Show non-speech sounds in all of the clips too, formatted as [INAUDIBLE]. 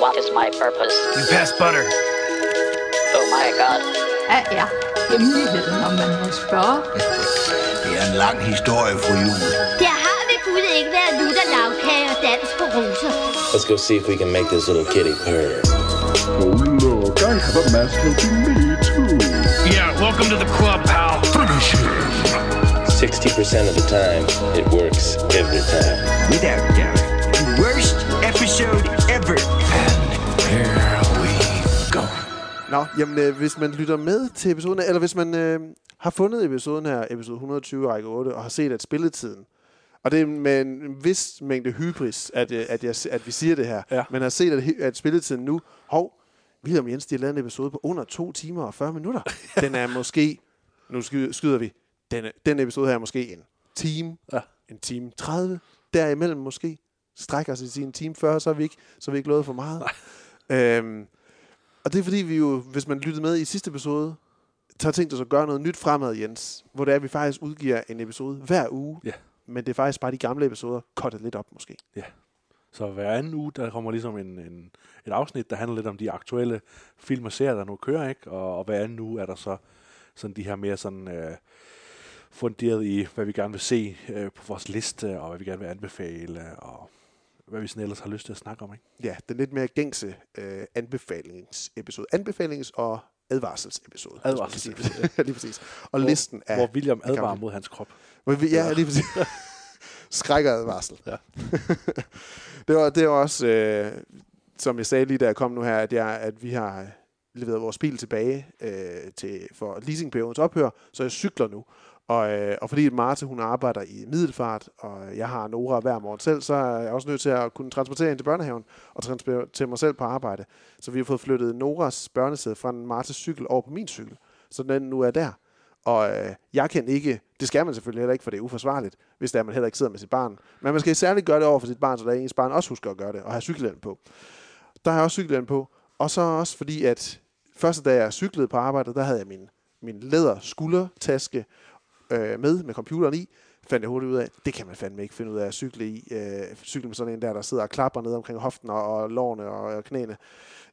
What is my purpose? You pass butter. Oh my god. Hvad er hemmeligheden, om man må spørge? Det er en lang historie, fru Jul. Der har ved Gud ikke været lutter lavkage og dans på roser. Let's go see if we can make this little kitty purr. Oh look, I have a mask helping me too. Yeah, welcome to the club, pal. Finish him. 60% of the time, it works every time. Without doubt. The worst episode Nå, jamen øh, hvis man lytter med til episoden, eller hvis man øh, har fundet episoden her, episode 120, række 8, og har set, at spilletiden, og det er med en vis mængde hybris, at, øh, at, jeg, at vi siger det her, Ja. men har set, at, at spilletiden nu, hov, William Jens, de har lavet en episode på under 2 timer og 40 minutter. [LAUGHS] Den er måske, nu sky- skyder vi, den, den episode her er måske en time, Ja. en time 30, derimellem måske, strækker sig til en time 40, så har vi ikke, så har vi ikke lovet for meget. Øhm, og det er fordi, vi jo, hvis man lyttede med i sidste episode, så har tænkt os at gøre noget nyt fremad, Jens. Hvor det er, at vi faktisk udgiver en episode hver uge. Ja. Men det er faktisk bare de gamle episoder, kottet lidt op måske. Så hver anden uge, der kommer ligesom en, en, et afsnit, der handler lidt om de aktuelle film og serier, der nu kører, ikke? Og, og hver anden uge er der så sådan de her mere sådan øh, funderet i, hvad vi gerne vil se øh, på vores liste, og hvad vi gerne vil anbefale, og hvad vi sådan ellers har lyst til at snakke om, ikke? Ja, den lidt mere gængse øh, anbefalingsepisode. Anbefalings- og advarselsepisode. Advarselsepisode. Ja, [LAUGHS] lige præcis. Og Hvor- listen er... Hvor William af advarer mod hans krop. Hvor vi, ja, lige præcis. [LAUGHS] Skræk og advarsel. Ja. [LAUGHS] det, var, det var også, øh, som jeg sagde lige da jeg kom nu her, at, jeg, at vi har leveret vores bil tilbage øh, til, for leasingperiodens ophør, så jeg cykler nu. Og, øh, og fordi Marte, hun arbejder i middelfart, og jeg har Nora hver morgen selv, så er jeg også nødt til at kunne transportere hende til børnehaven, og transportere mig selv på arbejde. Så vi har fået flyttet Noras børnesæde fra en Martes cykel over på min cykel, så den nu er der. Og øh, jeg kan ikke, det skal man selvfølgelig heller ikke, for det er uforsvarligt, hvis det er, at man heller ikke sidder med sit barn. Men man skal særligt gøre det over for sit barn, så der er ens barn også husker at gøre det, og have cykelhjelm på. Der har jeg også cykelhjelm på. Og så også fordi, at første dag jeg cyklede på arbejde, der havde jeg min, min læder skuldertaske øh, med, med computeren i, fandt jeg hurtigt ud af, det kan man fandme ikke finde ud af at cykle i. Øh, cykle med sådan en der, der sidder og klapper ned omkring hoften og, og lårene og, og knæene.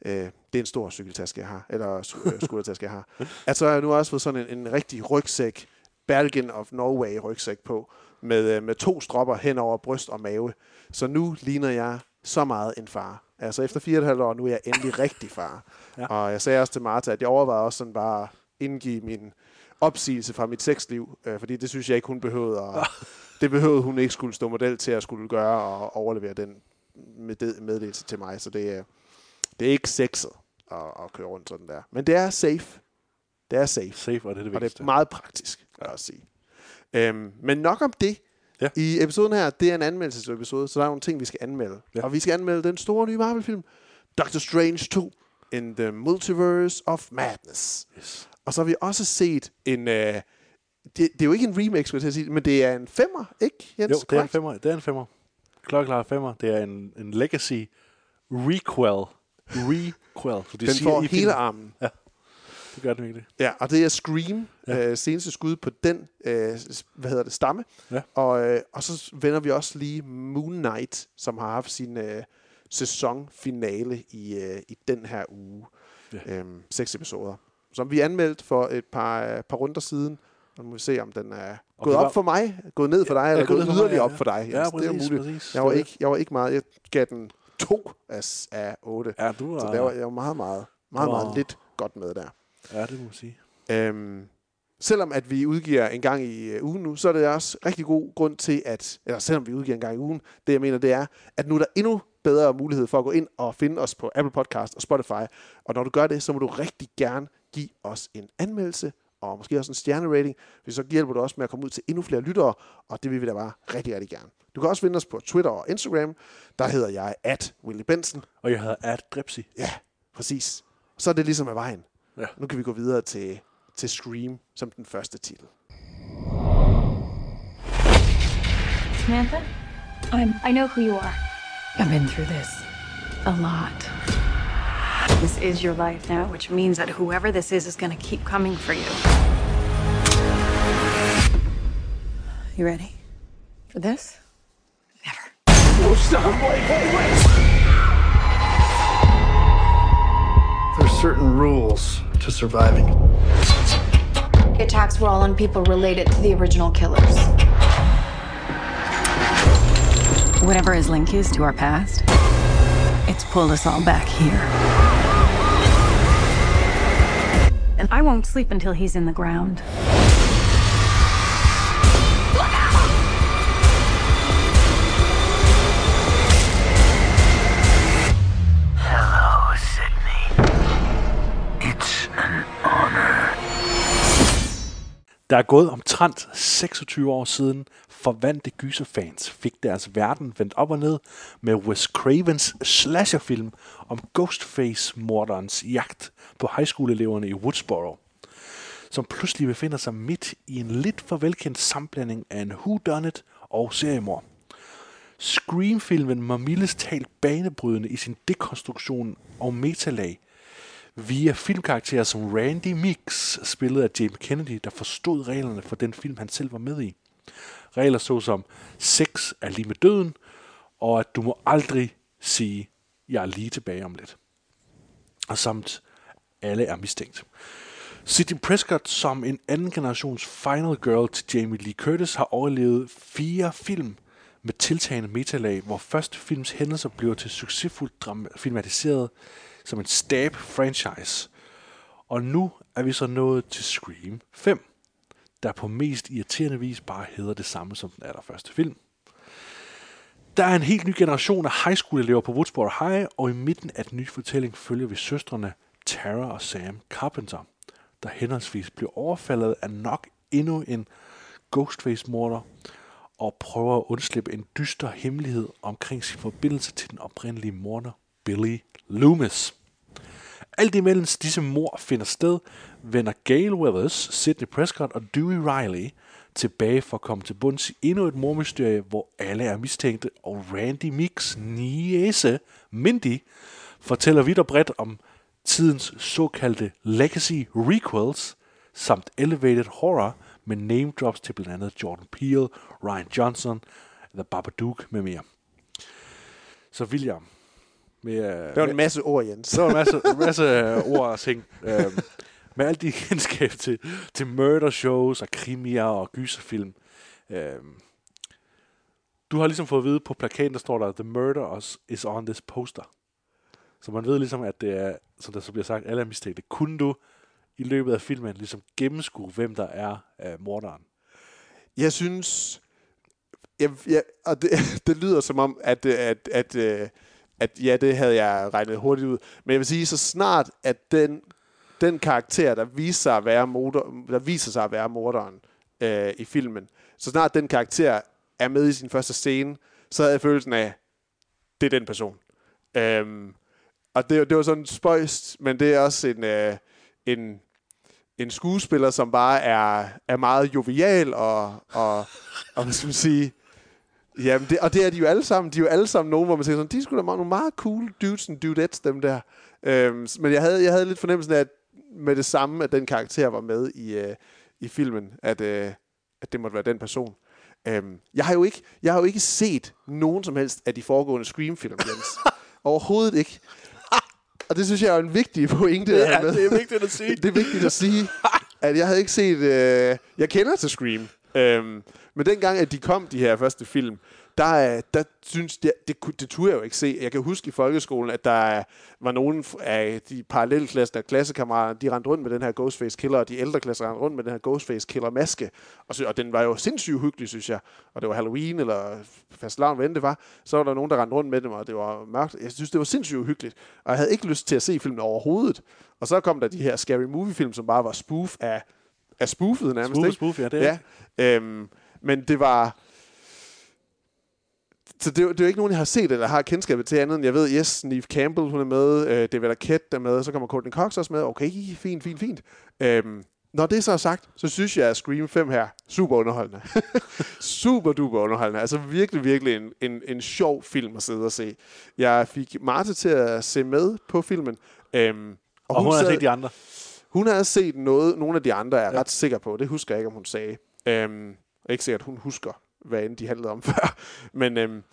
Øh, det er en stor cykeltaske, jeg har. Eller øh, skuldertaske, jeg har. At så har jeg nu også fået sådan en, en rigtig rygsæk, Bergen of Norway rygsæk på, med, øh, med to stropper hen over bryst og mave. Så nu ligner jeg så meget en far. Altså efter fire og et halvt år, nu er jeg endelig rigtig far. Ja. Og jeg sagde også til Martha, at jeg overvejede også sådan bare indgive min opsigelse fra mit sexliv, øh, fordi det synes jeg ikke, hun behøvede. Og det behøvede hun ikke skulle stå model til at skulle gøre og overlevere den med- meddelelse til mig. Så det er, det er ikke sexet at, at køre rundt sådan der. Men det er safe. Det er safe. Safe, og det er det Og det er meget praktisk, jeg også sige. Øhm, men nok om det. Ja. I episoden her, det er en anmeldelsesepisode, så der er nogle ting, vi skal anmelde. Ja. Ja. Og vi skal anmelde den store nye Marvel-film, Doctor Strange 2, In the Multiverse of Madness. Yes. Og så har vi også set en... Øh, det, det er jo ikke en remake, skulle jeg sige, men det er en femmer, ikke, Jens? Jo, det er en femmer. Det er en femmer. Klokkeklar femmer. Det er en, en legacy requel. Requel. Så de Den siger får i hele filmen- armen. Det gør den virkelig. Ja, og det er Scream, Ja. ja. øh, seneste skud på den, øh, hvad hedder det, stamme. Ja. Og, øh, og så vender vi også lige Moon Knight, som har haft sin øh, sæsonfinale i, øh, i den her uge. Ja. Øhm, seks episoder. Som vi anmeldte for et par, øh, par runder siden. Og nu må vi se, om den er Og gået var- op for mig, gået ned for dig, eller gået yderligere ja, op ja. for dig. Ja, Jens. det er præcis, muligt. præcis. Jeg var, ikke, jeg var ikke meget. Jeg gav den to af, af otte. Ja, du Så er... der var, jeg var meget, meget, meget, Wow. meget lidt godt med der. Ja, det må man sige. Øhm, selvom at vi udgiver en gang i uh, ugen nu, så er det også rigtig god grund til, at, eller selvom vi udgiver en gang i ugen, det jeg mener, det er, at nu er der endnu bedre mulighed for at gå ind og finde os på Apple Podcast og Spotify. Og når du gør det, så må du rigtig gerne give os en anmeldelse, og måske også en stjernerating, for så hjælper du også med at komme ud til endnu flere lyttere, og det vil vi da bare rigtig, rigtig gerne. Du kan også finde os på Twitter og Instagram. Der hedder jeg at Willy Benson. Og jeg havde Ad Dripsy. Ja, præcis. Så er det ligesom af vejen. Ja. Nu kan vi gå videre til, til Scream som den første titel. Samantha? I'm, I know who you are. I've been through this a lot. This is your life now, which means that whoever this is is gonna keep coming for you. You ready? For this? Never. Oh, There's certain rules to surviving. The attacks were all on people related to the original killers. Whatever his link is to our past, it's pulled us all back here. And I won't sleep until he's in the ground. Hello, Sydney. It's an honor. Der er gået omtrent 26 år siden forvandte gyserfans fik deres verden vendt op og ned med Wes Cravens slasherfilm om Ghostface-morderens jagt på højskoleeleverne i Woodsboro, som pludselig befinder sig midt i en lidt for velkendt sammenblanding af en whodunit og seriemor. Scream-filmen var mildest talt banebrydende i sin dekonstruktion og metalag, via filmkarakterer som Randy Meeks, spillet af James Kennedy, der forstod reglerne for den film, han selv var med i. Regler såsom sex er lige med døden, og at du må aldrig sige, jeg er lige tilbage om lidt. Og samt, alle er mistænkt. Sidney Prescott som en anden generations final girl til Jamie Lee Curtis har overlevet fire film med tiltagende metalag, hvor første films hændelser bliver til succesfuldt filmatiseret som en stab franchise. Og nu er vi så nået til Scream 5, der på mest irriterende vis bare hedder det samme som den allerførste film. Der er en helt ny generation af high school elever på Woodsboro High, og i midten af den nye fortælling følger vi søstrene Tara og Sam Carpenter, der henholdsvis bliver overfaldet af nok endnu en Ghostface-morder, og prøver at undslippe en dyster hemmelighed omkring sin forbindelse til den oprindelige morder, Billy Loomis. Alt imens disse mor finder sted, vender Gail Weathers, Sidney Prescott og Dewey Riley tilbage for at komme til bunds i endnu et mormysterie, hvor alle er mistænkte, og Randy Mix niece, Mindy, fortæller vidt og bredt om tidens såkaldte legacy requels, samt elevated horror med name drops til blandt andet Jordan Peele, Ryan Johnson, The Babadook med mere. Så William, med, Det var en masse ord, Jens. så var en masse, en masse øh, ord og ting. Øhm, med alt de [LAUGHS] kendskab til, til murder shows og krimier og gyserfilm. Øhm, du har ligesom fået at vide, på plakaten der står der, The murder is- is on this poster. Så man ved ligesom, at det er, som der så bliver sagt, alle er mistænkte. Kunne du i løbet af filmen ligesom gennemskue, hvem der er øh, morderen? Jeg synes... Jeg, jeg, og det, [LAUGHS] det lyder som om, at, at, at, at, at ja, det havde jeg regnet hurtigt ud. Men jeg vil sige, så snart at den, den karakter, der viser sig at være, moder, der viser sig at være morderen øh, i filmen, så snart den karakter er med i sin første scene, så havde jeg følelsen af, det er den person. Øhm, og det, det var sådan spøjst, men det er også en, øh, en, en skuespiller, som bare er, er meget jovial og, og, og hvad skal man sige, jamen det, og det er de jo alle sammen. De er jo alle sammen nogen, hvor man siger sådan, de sgu da nogle meget cool dudes and dudettes, dem der. Øhm, men jeg havde, jeg havde lidt fornemmelsen af, at med det samme, at den karakter var med i, øh, i filmen, at, øh, at det måtte være den person. Øhm, jeg, har jo ikke, jeg har jo ikke set nogen som helst af de foregående Scream-film, Jens. [LAUGHS] Overhovedet ikke. Og det synes jeg er en vigtig pointe med. det er vigtigt at sige. det er vigtigt at sige, [LAUGHS] at jeg havde ikke set... Øh, jeg kender til Scream. Øhm, men dengang, at de kom, de her første film, der, øh, der synes jeg, det, kunne- det turde jeg jo ikke se. Jeg kan huske i folkeskolen, at der øh, var nogen af de parallelklasser, der klassekammerater, de rendte rundt med den her Ghostface Killer, og de ældre klasser rendte rundt med den her Ghostface Killer maske. Og, så, og den var jo sindssygt hyggelig, synes jeg. Og det var Halloween, eller fastelavn, hvad end det var. Så var der nogen, der rendte rundt med dem, og det var mørkt. Jeg synes, det var sindssygt uhyggeligt. Og jeg havde ikke lyst til at se filmen overhovedet. Og så kom der de her Scary Movie-film, som bare var spoof af, af spoofet nærmest. Spoof, ikke? spoof, ja, det er Ja, øhm, men det var... Så det, er jo- det er jo ikke nogen, jeg har set eller har kendskabet til andet end jeg ved, yes, Neve Campbell, hun er med, øh, David Arquette er med, så kommer Courtney Cox også med. Okay, fint, fint, fint. Øhm, når det så er sagt, så synes jeg, at Scream 5 her, super underholdende. [LAUGHS] super duper underholdende. Altså virkelig, virkelig en, en, en sjov film at sidde og se. Jeg fik Marte til at se med på filmen. Øhm, Og, og hun, hun har set de andre. Hun havde set noget, nogle af de andre er jeg ret sikker på. Det husker jeg ikke, om hun sagde. Øhm, ikke sikkert, at hun husker, hvad end de handlede om [LAUGHS] før. Men, øhm,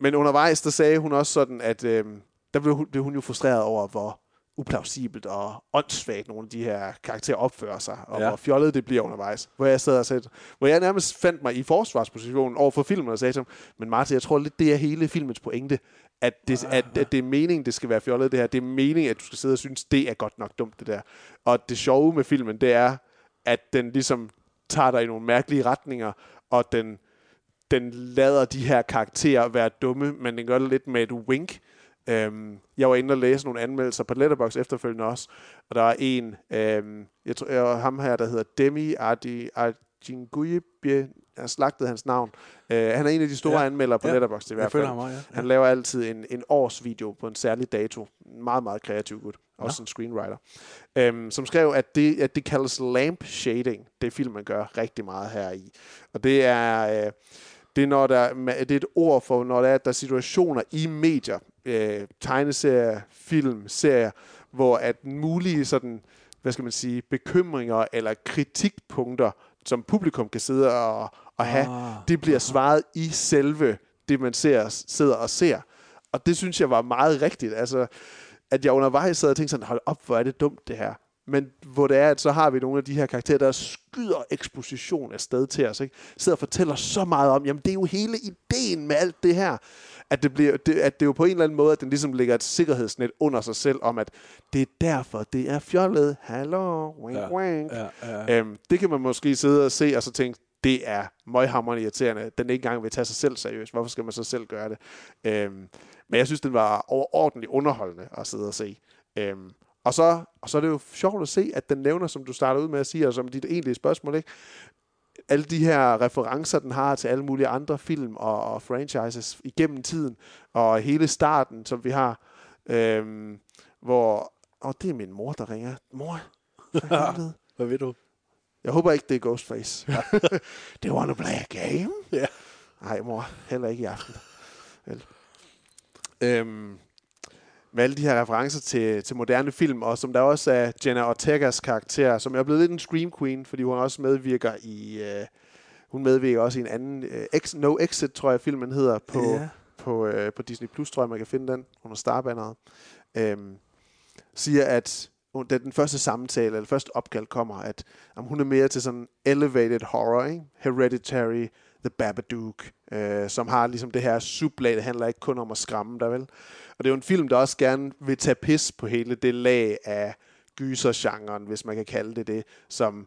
men undervejs, der sagde hun også sådan, at øhm, der blev hun, blev hun jo frustreret over, hvor uplausibelt og åndssvagt nogle af de her karakterer opfører sig, og Ja. ja. hvor fjollet det bliver undervejs. Hvor jeg sad og sagde, hvor jeg nærmest fandt mig i forsvarspositionen over for filmen og sagde til ham, men Martin, jeg tror lidt, det er hele filmens pointe, at det, at, at det er meningen, det skal være fjollet det her. Det er meningen, at du skal sidde og synes, det er godt nok dumt det der. Og det sjove med filmen, det er, at den ligesom tager dig i nogle mærkelige retninger, og den, den lader de her karakterer være dumme, men den gør det lidt med et wink. Øhm, jeg var inde og læse nogle anmeldelser på Letterboxd efterfølgende også, og der er en, øhm, jeg tror, jeg, ham her, der hedder Demi Ardi, Arjinguyebje, jeg slagtede hans navn. Øh, han er en af de store Ja. ja. anmeldere på Ja. ja. Letterboxd i hvert Jeg følger fald. ham ja. Han laver altid en, en årsvideo på en særlig dato. Meget, meget kreativ gut. Også en screenwriter. Øhm, som skrev, at det, at det kaldes lamp shading. Det film, man gør rigtig meget her i. Og det er... Øh, det er, når der, det er et ord for, når der er, der er situationer i medier, øh, tegneserier, film, serier, hvor at mulige sådan, hvad skal man sige, bekymringer eller kritikpunkter, som publikum kan sidde og, og have, Ah. det bliver svaret i selve det, man ser, sidder og ser. Og det synes jeg var meget rigtigt. Altså, at jeg undervejs sad og tænkte sådan, hold op, hvor er det dumt det her. Men hvor det er, at så har vi nogle af de her karakterer, der skyder eksposition af sted til os. Ikke? Sidder og fortæller så meget om, jamen det er jo hele ideen med alt det her. At det, bliver, det, at det jo på en eller anden måde, at den ligesom lægger et sikkerhedsnet under sig selv, om at det er derfor, det er fjollet. Hallo, wink, Ja, wink. ja, ja. Øhm, det kan man måske sidde og se, og så tænke, det er møghammerende irriterende. Den ikke engang vil tage sig selv seriøst. Hvorfor skal man så selv gøre det? Øhm, men jeg synes, den var overordentligt underholdende at sidde og se. Øhm, og, så, og så er det jo sjovt at se, at den nævner, som du starter ud med at sige, og som dit egentlige spørgsmål, ikke? Alle de her referencer, den har til alle mulige andre film og, og franchises igennem tiden, og hele starten, som vi har, øhm, hvor... Åh, det er min mor, der ringer. Mor, for. [LAUGHS] Hvad ved du? Jeg håber ikke, det er Ghostface. [LAUGHS] det wanna play a game? Ja. Nej, mor. Heller ikke i aften. Vel. Øhm, med alle de her referencer til, til moderne film, og som der også er Jenna Ortegas karakter, som er blevet lidt en scream queen, fordi hun også medvirker i... Øh, hun medvirker også i en anden... Øh, Ex, no Exit, tror jeg, filmen hedder, på, Ja. på, øh, på Disney+, Plus, tror jeg, man kan finde den. Hun er starbanneret. Øhm, siger, at da den første samtale, eller første opkald kommer, at jamen, hun er mere til sådan elevated horror, ikke? Hereditary, The Babadook, øh, som har ligesom det her sublag, det handler ikke kun om at skræmme dig, vel? Og det er jo en film, der også gerne vil tage pis på hele det lag af gysergenren, hvis man kan kalde det det, som,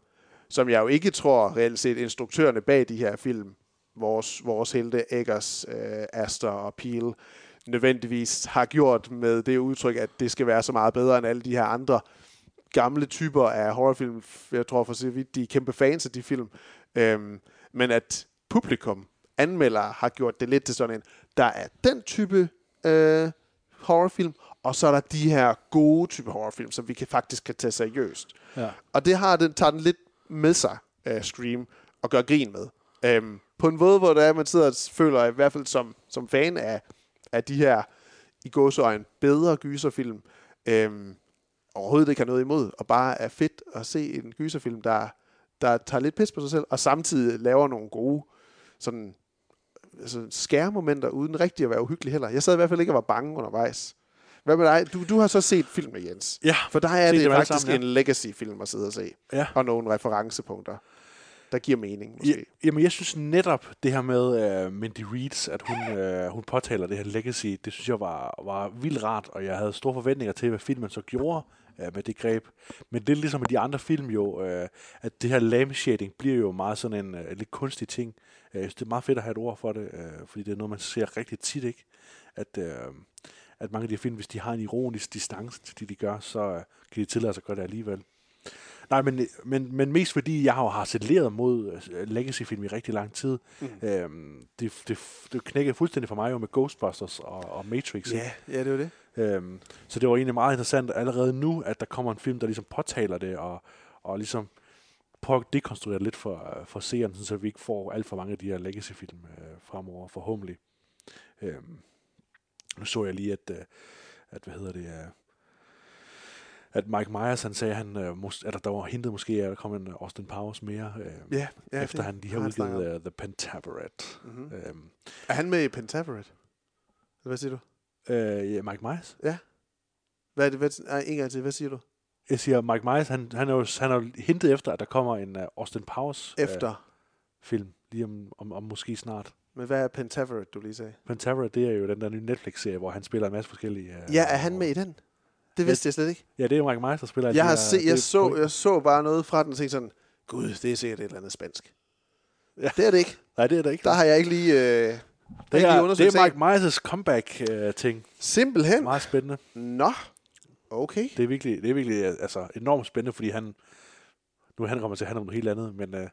som jeg jo ikke tror reelt set instruktørerne bag de her film, vores, vores helte Eggers, øh, Aster og Peel, nødvendigvis har gjort med det udtryk, at det skal være så meget bedre end alle de her andre gamle typer af horrorfilm. Jeg tror for så vidt, de er kæmpe fans af de film. Øhm, men at publikum, anmeldere, har gjort det lidt til sådan en, der er den type øh, horrorfilm, og så er der de her gode type horrorfilm, som vi kan faktisk kan tage seriøst. Ja. Og det har den, tager den lidt med sig, uh, Scream, og gør grin med. Øhm, på en måde, hvor det er, man sidder og føler, i hvert fald som, som fan af, af de her, i gåseøjne, bedre gyserfilm, øhm, overhovedet ikke har noget imod, og bare er fedt at se en gyserfilm, der, der tager lidt pis på sig selv, og samtidig laver nogle gode sådan, altså skærmomenter, uden rigtig at være uhyggelig heller. Jeg sad i hvert fald ikke og var bange undervejs. Hvad med dig? Du, du har så set filmen, Jens. Ja, For der er det alle faktisk sammen, en legacy-film at sidde og se. Ja. Og nogle referencepunkter, der giver mening, måske. Ja, jamen, jeg synes netop det her med uh, Mindy Reeds, at hun, uh, hun påtaler det her legacy, det synes jeg var, var vildt rart, og jeg havde store forventninger til, hvad filmen så gjorde uh, med det greb. Men det er ligesom med de andre film jo, uh, at det her lamp shading bliver jo meget sådan en uh, lidt kunstig ting. Synes, det er meget fedt at have et ord for det, uh, fordi det er noget, man ser rigtig tit, ikke? At, uh, at mange af de her film, hvis de har en ironisk distance til det, de gør, så uh, kan de tillade sig at gøre det alligevel. Nej, men, men, men mest fordi jeg har jo harceleret mod øh, legacy-film i rigtig lang tid. Mm. Øhm, det, det, det knækkede fuldstændig for mig jo med Ghostbusters og, og Matrix. Ja, ja, det jo det. Øhm, så det var egentlig meget interessant allerede nu, at der kommer en film, der ligesom påtaler det, og, og ligesom prøver at dekonstruere lidt for, for seeren, så vi ikke får alt for mange af de her legacy-film øh, fremover, forhåbentlig. Øhm, nu så jeg lige, at, øh, at hvad hedder det, øh, at Mike Myers, han sagde, han, øh, mås- at der var hintet måske, at der kom en Austin Powers mere, øh, Ja, ja, efter det han lige har udgivet uh, The Pentaveret. Mhm. Øhm, Er han med i Pentaveret? Hvad siger du? Øh, ja, Mike Myers? Hvad Hvad er det? Hvad, nej, en gang til. Hvad siger du? Jeg siger, Mike Myers, han, han, er jo, han er jo hintet efter, at der kommer en uh, Austin Powers øh, Efter. film, lige om, om, om måske snart. Men hvad er Pentaveret, du lige sagde? Pantera, det er jo den der nye Netflix-serie, hvor han spiller en masse forskellige... Uh, Ja, er han med i den? Det vidste jeg slet ikke. Ja, det er Mike Myers, der spiller. Jeg, har se, jeg, så, jeg så bare noget fra den og tænkte sådan, gud, det er sikkert et eller andet spansk. Ja. Det er det ikke. Nej, det er det ikke. Der har jeg ikke lige, øh, det, er, det er Mike. Myers' comeback-ting. Simpelthen. Meget spændende. Nå, okay. Det er virkelig, det er virkelig øh, altså, enormt spændende, fordi han... Nu han kommer til at handle om noget helt andet, men uh,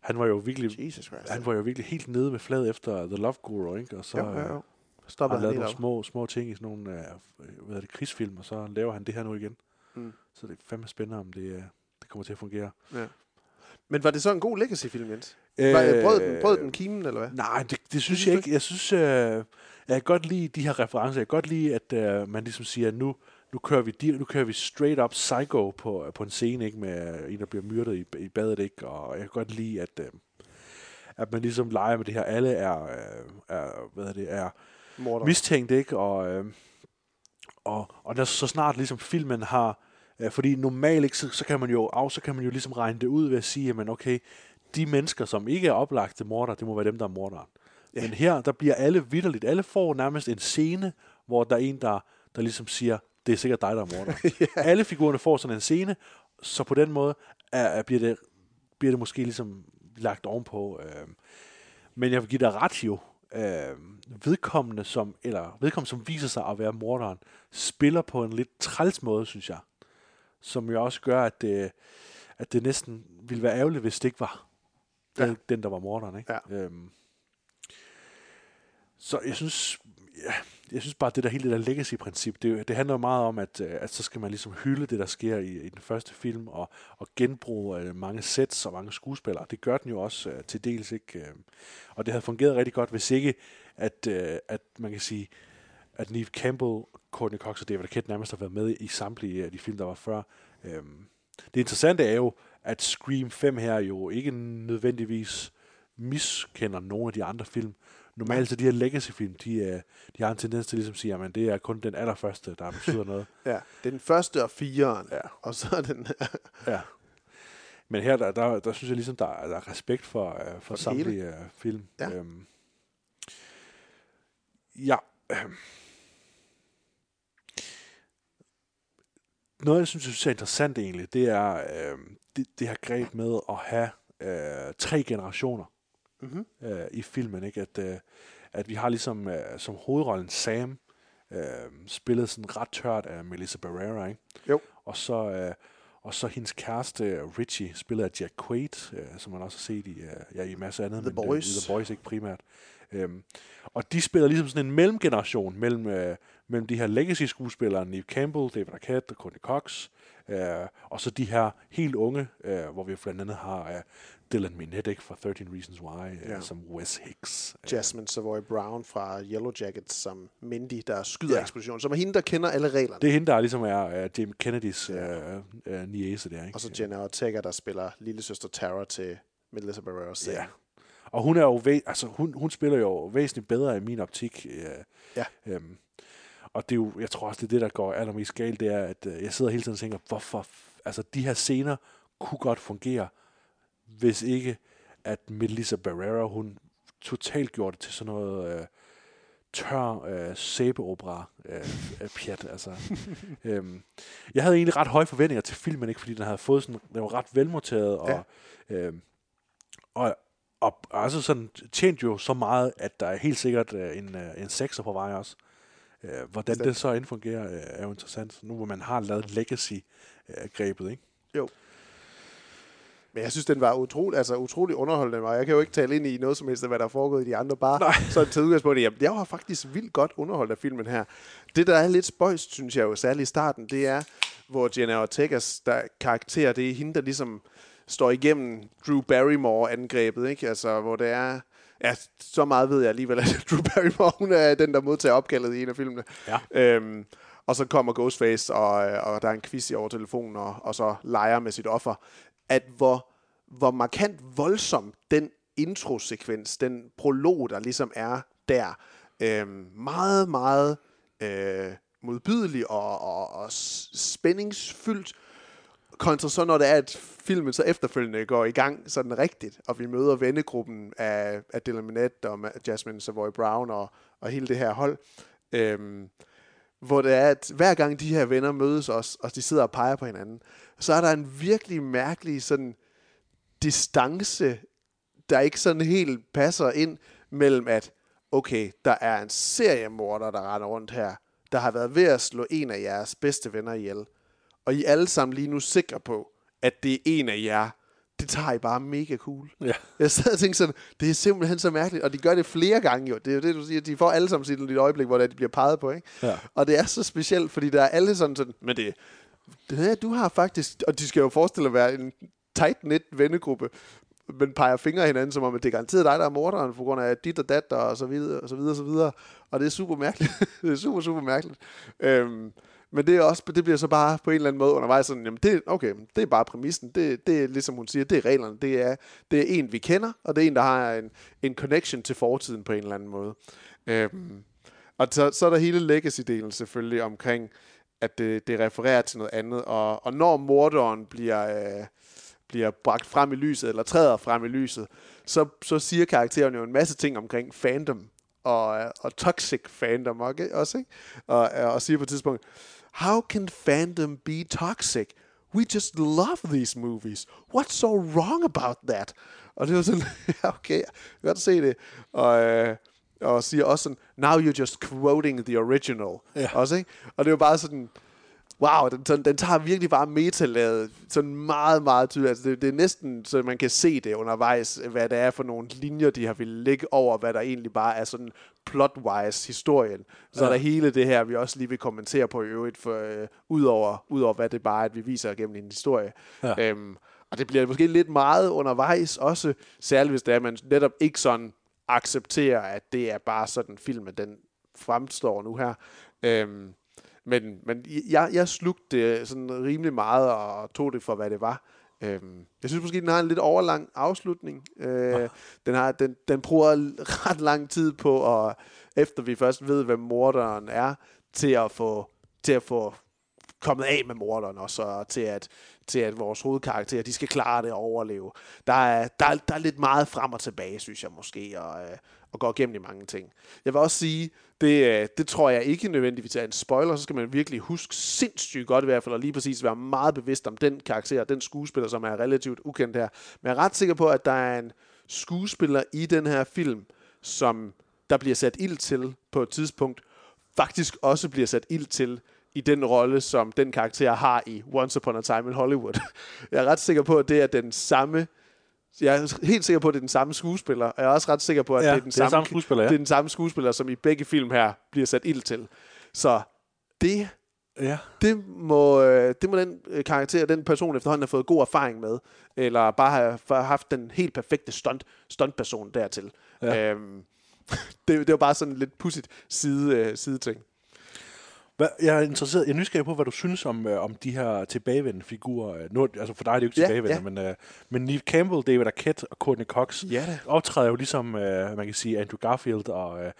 han var jo virkelig... Jesus Christ. Han var jo virkelig helt nede med fladet efter The Love Guru, ikke? Og så jo, jo, øh, jo. Stopper han han nogle op. små, små ting i sådan nogle uh, hvad hedder det, krigsfilm, og så laver han det her nu igen. Mm. Så det er fandme spændende, om det, uh, det kommer til at fungere. Men var det så en god legacy-film, Jens? Øh, brød, den, brød den kimen, eller hvad? Nej, det, det synes jeg ikke. Jeg synes, øh, jeg kan godt lide de her referencer. Jeg kan godt lide, at øh, man ligesom siger, nu, nu kører vi nu kører vi straight up psycho på, på en scene, ikke med en, der bliver myrdet i, i badet, ikke? Og jeg kan godt lide, at, øh, at man ligesom leger med det her. Alle er, øh, er hvad er det, er Morder. mistænkt, ikke? Og, øh, og, og når, så snart ligesom filmen har, øh, fordi normalt ikke, så, så, kan man jo af, så kan man jo ligesom regne det ud ved at sige, jamen okay, de mennesker, som ikke er oplagte morder, det må være dem, der er morderen. Ja. Men her, der bliver alle vidderligt, alle får nærmest en scene, hvor der er en, der, der ligesom siger, det er sikkert dig, der er morder. [LAUGHS] ja. Alle figurerne får sådan en scene, så på den måde er, er, bliver, det, bliver det måske ligesom lagt ovenpå. Øh. Men jeg vil give dig ret jo, øh, vedkommende som, eller vedkommende som viser sig at være morderen, spiller på en lidt træls måde, synes jeg. Som jo også gør, at det, at det næsten ville være ærgerligt, hvis det ikke var Ja. den, der var morderen. Ikke? Ja. Øhm, så jeg synes, ja, jeg synes bare, at det der hele det der legacy-princip, det, det handler jo meget om, at, øh, at så skal man ligesom hylde det, der sker i, i den første film, og, og genbruge øh, mange sets og mange skuespillere. Det gør den jo også øh, til dels, ikke? Øh, og det havde fungeret rigtig godt, hvis ikke, at, øh, at man kan sige, at Neve Campbell, Courtney Cox og David Arquette nærmest har været med i samtlige af de film, der var før. Øhm, det interessante er jo, at Scream 5 her jo ikke nødvendigvis miskender nogle af de andre film. Normalt så de her legacy-film, de, øh, de har en tendens til ligesom at sige, at det er kun den allerførste, der betyder noget. [LAUGHS] Ja, den første og fireren. Ja. Og så er den... Ja. Men her, der, der, der synes jeg ligesom, der, er- der er respekt for, uh, for, for samtlige uh, film. Ja. Øhm, ja. [CLEARS THROAT] øhm. Noget, jeg synes, jeg synes er interessant egentlig, det er øh, det, det her greb med at have øh, tre generationer Mhm. øh, i filmen. Ikke? At, øh, at vi har ligesom øh, som hovedrollen Sam, øh, spillet sådan ret tørt af Melissa Barrera, ikke? Jo. Og så, øh, og så hendes kæreste Richie, spillet af Jack Quaid, øh, som man også har set i, øh, ja, i en masse andet. The men, øh, Boys. I The Boys, ikke primært. Øhm, og de spiller ligesom sådan en mellemgeneration mellem, øh, mellem de her legacy-skuespillere, Neve Campbell, David Arquette og Courtney Cox, øh, og så de her helt unge, øh, hvor vi blandt andet har øh, Dylan Minnette ikke, fra 13 Reasons Why, øh, Ja. som Wes Hicks. Øh, Jasmine Savoy Brown fra Yellow Jackets som Mindy, der skyder Ja. ja. eksplosionen. Som er hende, der kender alle reglerne. Det er hende, der ligesom er uh, Jamie Kennedys øh, øh, niece der, ikke? Og så Jenna Ortega, der spiller lille søster Tara til Melissa Barrera. Ja. Og hun er jo altså hun, hun spiller jo væsentligt bedre i min optik. Øh, Ja. Øhm, og det er jo, jeg tror også, det er det, der går allermest galt, det er, at øh, jeg sidder hele tiden og tænker, hvorfor, altså de her scener kunne godt fungere, hvis ikke, at Melissa Barrera, hun totalt gjorde det til sådan noget øh, tør øh, sæbeopera øh, øh, pjat, altså. [LAUGHS] øhm, jeg havde egentlig ret høje forventninger til filmen, ikke fordi den havde fået sådan, den var ret velmonteret, og, Ja. øhm, og, og altså sådan tjent jo så meget, at der er helt sikkert øh, en, øh, en sekser på vej også. Øh, hvordan Bestemt. det så indfungerer, øh, er jo interessant. Nu hvor man har lavet legacy-grebet, ikke? Men jeg synes, den var utrolig, altså, utrolig underholdende, og jeg kan jo ikke tale ind i noget som helst af, hvad der er foregået i de andre, bare Nej. [LAUGHS] sådan til udgangspunkt. Jamen, jeg var faktisk vildt godt underholdt af filmen her. Det, der er lidt spøjst, synes jeg jo, særligt i starten, det er, hvor Jenna Ortegas der karakter, det er hende, der ligesom står igennem Drew Barrymore-angrebet, ikke? Altså, hvor det er... Ja, så meget ved jeg alligevel, at [LAUGHS] Drew Barrymore, hun er den, der modtager opkaldet i en af filmene. Ja. Øhm, og så kommer Ghostface, og, og der er en quiz i over telefonen, og, og så leger med sit offer. At hvor, hvor markant voldsom den introsekvens, den prolog, der ligesom er der, øhm, meget, meget øh, modbydelig og, og, og spændingsfyldt, kontra så når det er, at filmen så efterfølgende går i gang sådan rigtigt, og vi møder vennegruppen af, af Dylan Minette og Jasmine Savoy Brown og, og hele det her hold, øhm, hvor det er, at hver gang de her venner mødes os, og de sidder og peger på hinanden, så er der en virkelig mærkelig sådan distance, der ikke sådan helt passer ind mellem at, okay, der er en seriemorder, der render rundt her, der har været ved at slå en af jeres bedste venner ihjel, og I er alle sammen lige nu sikre på, at det er en af jer, det tager I bare mega cool. Ja. Jeg sad og tænkte sådan, det er simpelthen så mærkeligt, og de gør det flere gange jo. Det er jo det, du siger, de får alle sammen sit lille øjeblik, hvor det de bliver peget på, ikke? Ja. Og det er så specielt, fordi der er alle sådan sådan, men det, det her, du har faktisk, og de skal jo forestille at være en tight-knit vennegruppe, men peger fingre hinanden, som om at det er garanteret dig, der er morderen, på grund af dit og dat, og så videre, og så videre, og så videre. Og det er super mærkeligt. [LAUGHS] det er super, super mærkeligt. Øhm, men det, er også, det bliver så bare på en eller anden måde undervejs sådan, jamen det, okay, det er bare præmissen. Det, det er ligesom hun siger, det er reglerne. Det er, det er en, vi kender, og det er en, der har en, en connection til fortiden på en eller anden måde. Øhm, og så, så er der hele legacy-delen selvfølgelig omkring, at det, det refererer til noget andet. Og, og når morderen bliver, øh, bliver bragt frem i lyset, eller træder frem i lyset, så, så siger karakteren jo en masse ting omkring fandom, og, og toxic fandom okay, også, ikke? Og, og siger på et tidspunkt, How can fandom be toxic? We just love these movies. What's so wrong about that? Og det var sådan, okay, jeg kan godt se det. Og, øh, og siger også sådan, now you're just quoting the original. Ja. Også, ikke? Og det var bare sådan, wow, den, sådan, den tager virkelig bare metalaget sådan meget, meget tydeligt. Altså, det, det er næsten, så man kan se det undervejs, hvad det er for nogle linjer, de har ville lægge over, hvad der egentlig bare er sådan plot-wise historien. Så ja. er der hele det her, vi også lige vil kommentere på i øvrigt, for, øh, udover, udover hvad det bare er, at vi viser gennem en historie. Ja. Øhm, og det bliver måske lidt meget undervejs også, særligt hvis det er, at man netop ikke sådan accepterer, at det er bare sådan filmen, den fremstår nu her. Øhm, men, men jeg, jeg slugte det sådan rimelig meget og tog det for, hvad det var. Øhm, jeg synes måske, den har en lidt overlang afslutning. Øh, [LAUGHS] den, har, den, den bruger ret lang tid på, at, efter vi først ved, hvem morderen er, til at få, til at få kommet af med morderen, og så til at, til at vores hovedkarakterer, de skal klare det og overleve. Der er, der, er, der er lidt meget frem og tilbage, synes jeg måske, og, øh, og går igennem i mange ting. Jeg vil også sige, det, øh, det tror jeg ikke nødvendigvis er en spoiler, så skal man virkelig huske sindssygt godt i hvert fald, og lige præcis være meget bevidst om den karakter, den skuespiller, som er relativt ukendt her. Men jeg er ret sikker på, at der er en skuespiller i den her film, som der bliver sat ild til på et tidspunkt, faktisk også bliver sat ild til i den rolle, som den karakter har i Once Upon a Time in Hollywood. [LAUGHS] Jeg er ret sikker på, at det er den samme jeg er helt sikker på, at det er den samme skuespiller, og jeg er også ret sikker på, at Ja, det er den det samme, samme skuespiller, ja. det er den samme skuespiller, som i begge film her bliver sat ild til. Så det, Ja. det, må, øh, det må den øh, karakter, den person efterhånden har fået god erfaring med, eller bare har haft den helt perfekte stunt, stuntperson dertil. Ja. Øhm, [LAUGHS] det, det var bare sådan en lidt pudsigt side, øh, sideting. Hvad, jeg er interesseret, jeg er nysgerrig på, hvad du synes om, øh, om de her tilbagevendende figurer. Øh, Nu, altså for dig er det jo ikke Ja, tilbagevendende, men, øh, men Neve Campbell, David Arquette og Courtney Cox Ja da. optræder jo ligesom, øh, man kan sige, Andrew Garfield og, øh,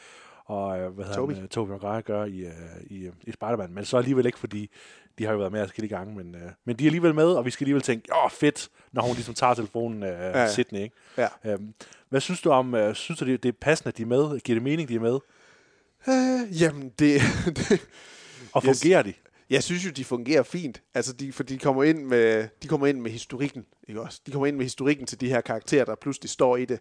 og øh, hvad Toby. han, øh, Tobey Maguire gør i, øh, i, i Spider-Man. Men så alligevel ikke, fordi de har jo været med forskellige gange, men, øh, men de er alligevel med, og vi skal alligevel tænke, åh fedt, når hun ligesom tager telefonen øh, ja, ja. Sydney, ikke? Ja. Øhm, hvad synes du om, øh, synes du det, det er passende, at de er med? Giver det mening, de er med? Øh, jamen, det, [LAUGHS] det, Og Yes. fungerer de? Jeg synes jo, de fungerer fint. Altså, de, for de kommer, ind med, de kommer ind med historikken, ikke også? De kommer ind med historikken til de her karakterer, der pludselig står i det.